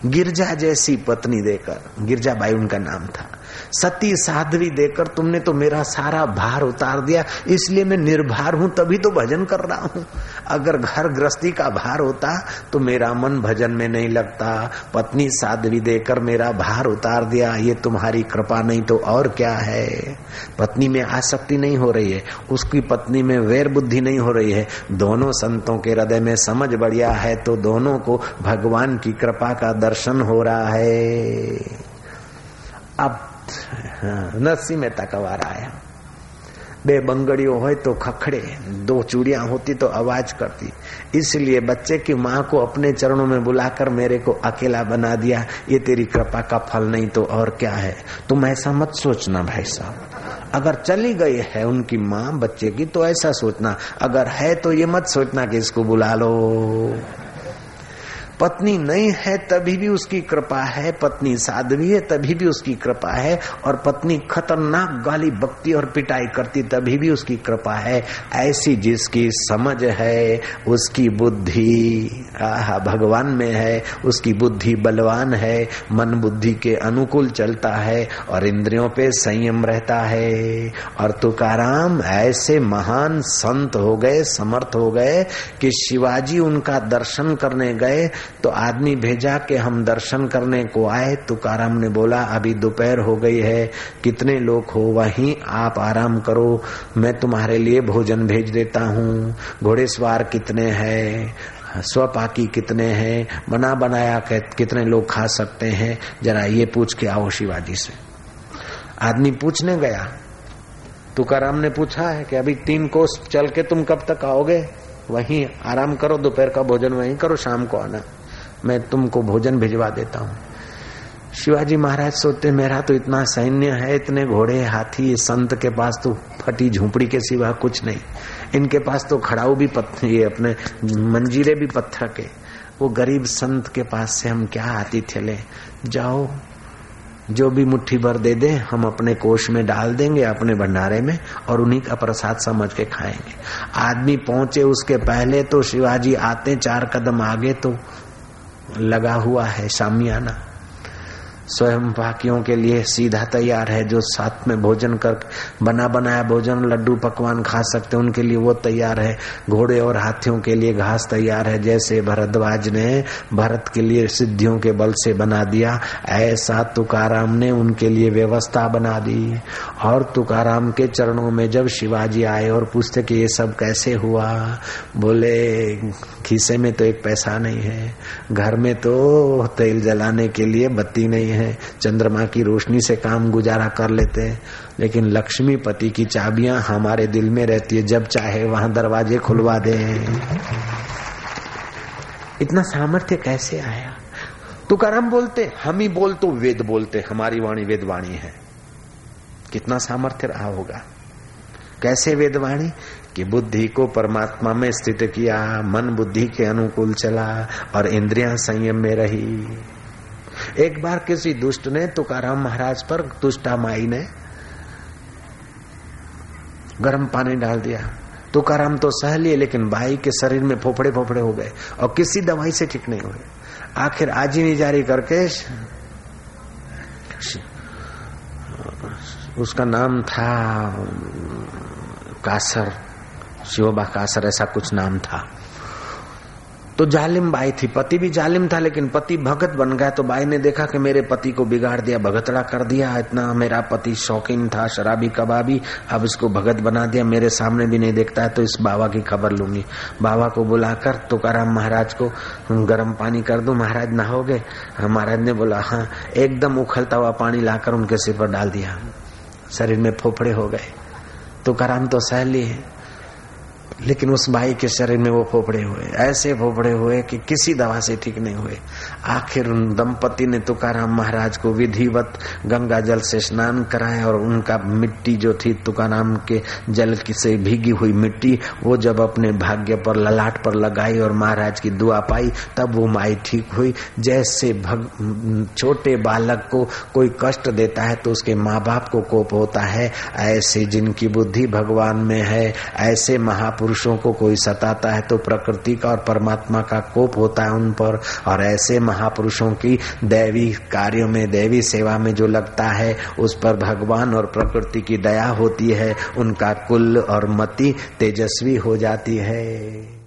A: गिरजा जैसी पत्नी देकर, गिरजा बाई उनका नाम था। सती साध्वी देकर तुमने तो मेरा सारा भार उतार दिया, इसलिए मैं निर्भर हूँ, तभी तो भजन कर रहा हूँ। अगर घर गृहस्थी का भार होता तो मेरा मन भजन में नहीं लगता। पत्नी साध्वी देकर मेरा भार उतार दिया, ये तुम्हारी कृपा नहीं तो और क्या है? पत्नी में आसक्ति नहीं हो रही है, उसकी पत्नी में वैर बुद्धि नहीं हो रही है। दोनों संतों के हृदय में समझ बढ़िया है तो दोनों को भगवान की कृपा का दर्शन हो रहा है। अब નરસિંહ મહેતા કવાર આયા બે બંગડીઓ હોય तो खखड़े दो चूड़ियां होती तो आवाज करती इसलिए बच्चे की माँ को अपने चरणों में बुलाकर मेरे को अकेला बना दिया ये तेरी कृपा का फल नहीं तो और क्या है तुम ऐसा मत सोचना भाई साहब अगर चली गई है उनकी माँ बच्चे की तो ऐसा सोचना अगर है तो ये मत सोचना कि इसको बुला लो पत्नी नहीं है, तभी भी उसकी कृपा है। पत्नी साध्वी है, तभी भी उसकी कृपा है। और पत्नी खतरनाक गाली बकती और पिटाई करती, तभी भी उसकी कृपा है। ऐसी जिसकी समझ है, उसकी बुद्धि भगवान में है। उसकी बुद्धि बलवान है, मन बुद्धि के अनुकूल चलता है और इंद्रियों पे संयम रहता है। और तुकाराम ऐसे महान संत हो गए, समर्थ हो गए कि शिवाजी उनका दर्शन करने गए तो आदमी भेजा कि हम दर्शन करने को आए, तुकाराम ने बोला, अभी दोपहर हो गई है, कितने लोग हो वहीं, आप आराम करो, मैं तुम्हारे लिए भोजन भेज देता हूँ। घोड़ेसवार कितने हैं, स्वपाकी कितने हैं, बना बनाया कितने लोग खा सकते हैं, जरा ये पूछ के आओ शिवाजी से। आदमी पूछने गया। तुकाराम ने पूछा है कि अभी तीन कोस चल के तुम कब तक आओगे? वहीं, आराम करो, दोपहर का भोजन वहीं करो, शाम को आना। मैं तुमको भोजन भिजवा देता हूँ। शिवाजी महाराज सोचते, मेरा तो इतना सैन्य है, इतने घोड़े, हाथी, संत के पास तो फटी झोपड़ी के सिवा कुछ नहीं। इनके पास तो खड़ाऊ भी पत्थर ये अपने मंजीरे भी पत्थर के। वो गरीब संत के पास से हम क्या आतिथ्य ले? जाओ, जो भी मुट्ठी भर दे दे, हम अपने कोष में डाल देंगे, अपने भंडारे में, और उन्हीं का प्रसाद समझ के खाएँगे। आदमी पहुँचे उसके पहले तो शिवाजी आते, चार कदम आगे तो लगा हुआ है शामियाना स्वयं बाकियों के लिए सीधा तैयार है, जो साथ में भोजन कर, बना बनाया भोजन, लड्डू, पकवान खा सकते हैं, उनके लिए वो तैयार है। घोड़े और हाथियों के लिए घास तैयार है, जैसे भरद्वाज ने भरत के लिए सिद्धियों के बल से बना दिया, ऐसा तुकाराम ने उनके लिए व्यवस्था बना दी। और तुकाराम के चरणों में जब शिवाजी आए और पूछते कि ये सब कैसे हुआ, बोले, खीसे में तो एक पैसा नहीं है, घर में तो तेल जलाने के लिए बत्ती नहीं है। चंद्रमा की रोशनी से काम गुजारा कर लेते हैं, लेकिन लक्ष्मी पति की चाबियाँ हमारे दिल में रहती है, जब चाहे वहाँ दरवाजे खुलवा दे। इतना सामर्थ्य कैसे आया? तुकाराम बोलते, हम ही बोल तो वेद बोलते, हमारी वाणी वेद वाणी है। कितना सामर्थ्य रहा होगा? कैसे वेदवाणी कि बुद्धि को परमात्मा में स्थित किया, मन बुद्धि के अनुकूल चला, और इंद्रियाँ संयम में रही। एक बार किसी दुष्ट ने तुकाराम महाराज पर तुष्टा माई ने गर्म पानी डाल दिया। तुकाराम तो सह लिए, लेकिन भाई के शरीर में फोफड़े फोफड़े हो गए और किसी दवाई से ठीक नहीं हुए। आखिर आजीवी जारी करके उसका नाम था कासर, शिवबा कासर, ऐसा कुछ नाम था। तो जालिम बाई थी। पति भी जालिम था, लेकिन पति भगत बन गया तो बाई ने देखा कि मेरे पति को बिगाड़ दिया, भगतड़ा कर दिया। इतना मेरा पति शौकीन था, शराबी, कबाबी। अब इसको भगत बना दिया, मेरे सामने भी नहीं देखता है तो इस बाबा की खबर लूँगी। बाबा को बुलाकर तुकाराम महाराज को गर्म पानी कर दू। महाराज नहाओगे? महाराज ने बोला हाँ। एकदम उखलता हुआ पानी लाकर उनके सिर पर डाल दिया। शरीर में फोफड़े हो गए। तुकाराम तो सह लिए। लेकिन उस बाई के शरीर में वो फोफड़े हुए, ऐसे फोफड़े हुए कि किसी दवा से ठीक नहीं हुए। आखिर उन दंपति ने तुकाराम महाराज को विधिवत गंगा जल से स्नान कराया और उनका मिट्टी जो थी, तुकाराम के जल से भीगी हुई मिट्टी, वो जब अपने भाग्य पर, ललाट पर लगाई और महाराज की दुआ पाई, तब वो माई ठीक हुई। जैसे भग, छोटे बालक को कोई कष्ट देता है तो उसके माँ बाप को कोप होता है। ऐसे जिनकी बुद्धि भगवान में है, ऐसे महापुरुष पुरुषों को कोई सताता है तो प्रकृति का और परमात्मा का कोप होता है उन पर। और ऐसे महापुरुषों की दैवी कार्यों में, दैवी सेवा में जो लगता है, उस पर भगवान और प्रकृति की दया होती है। उनका कुल और मति तेजस्वी हो जाती है।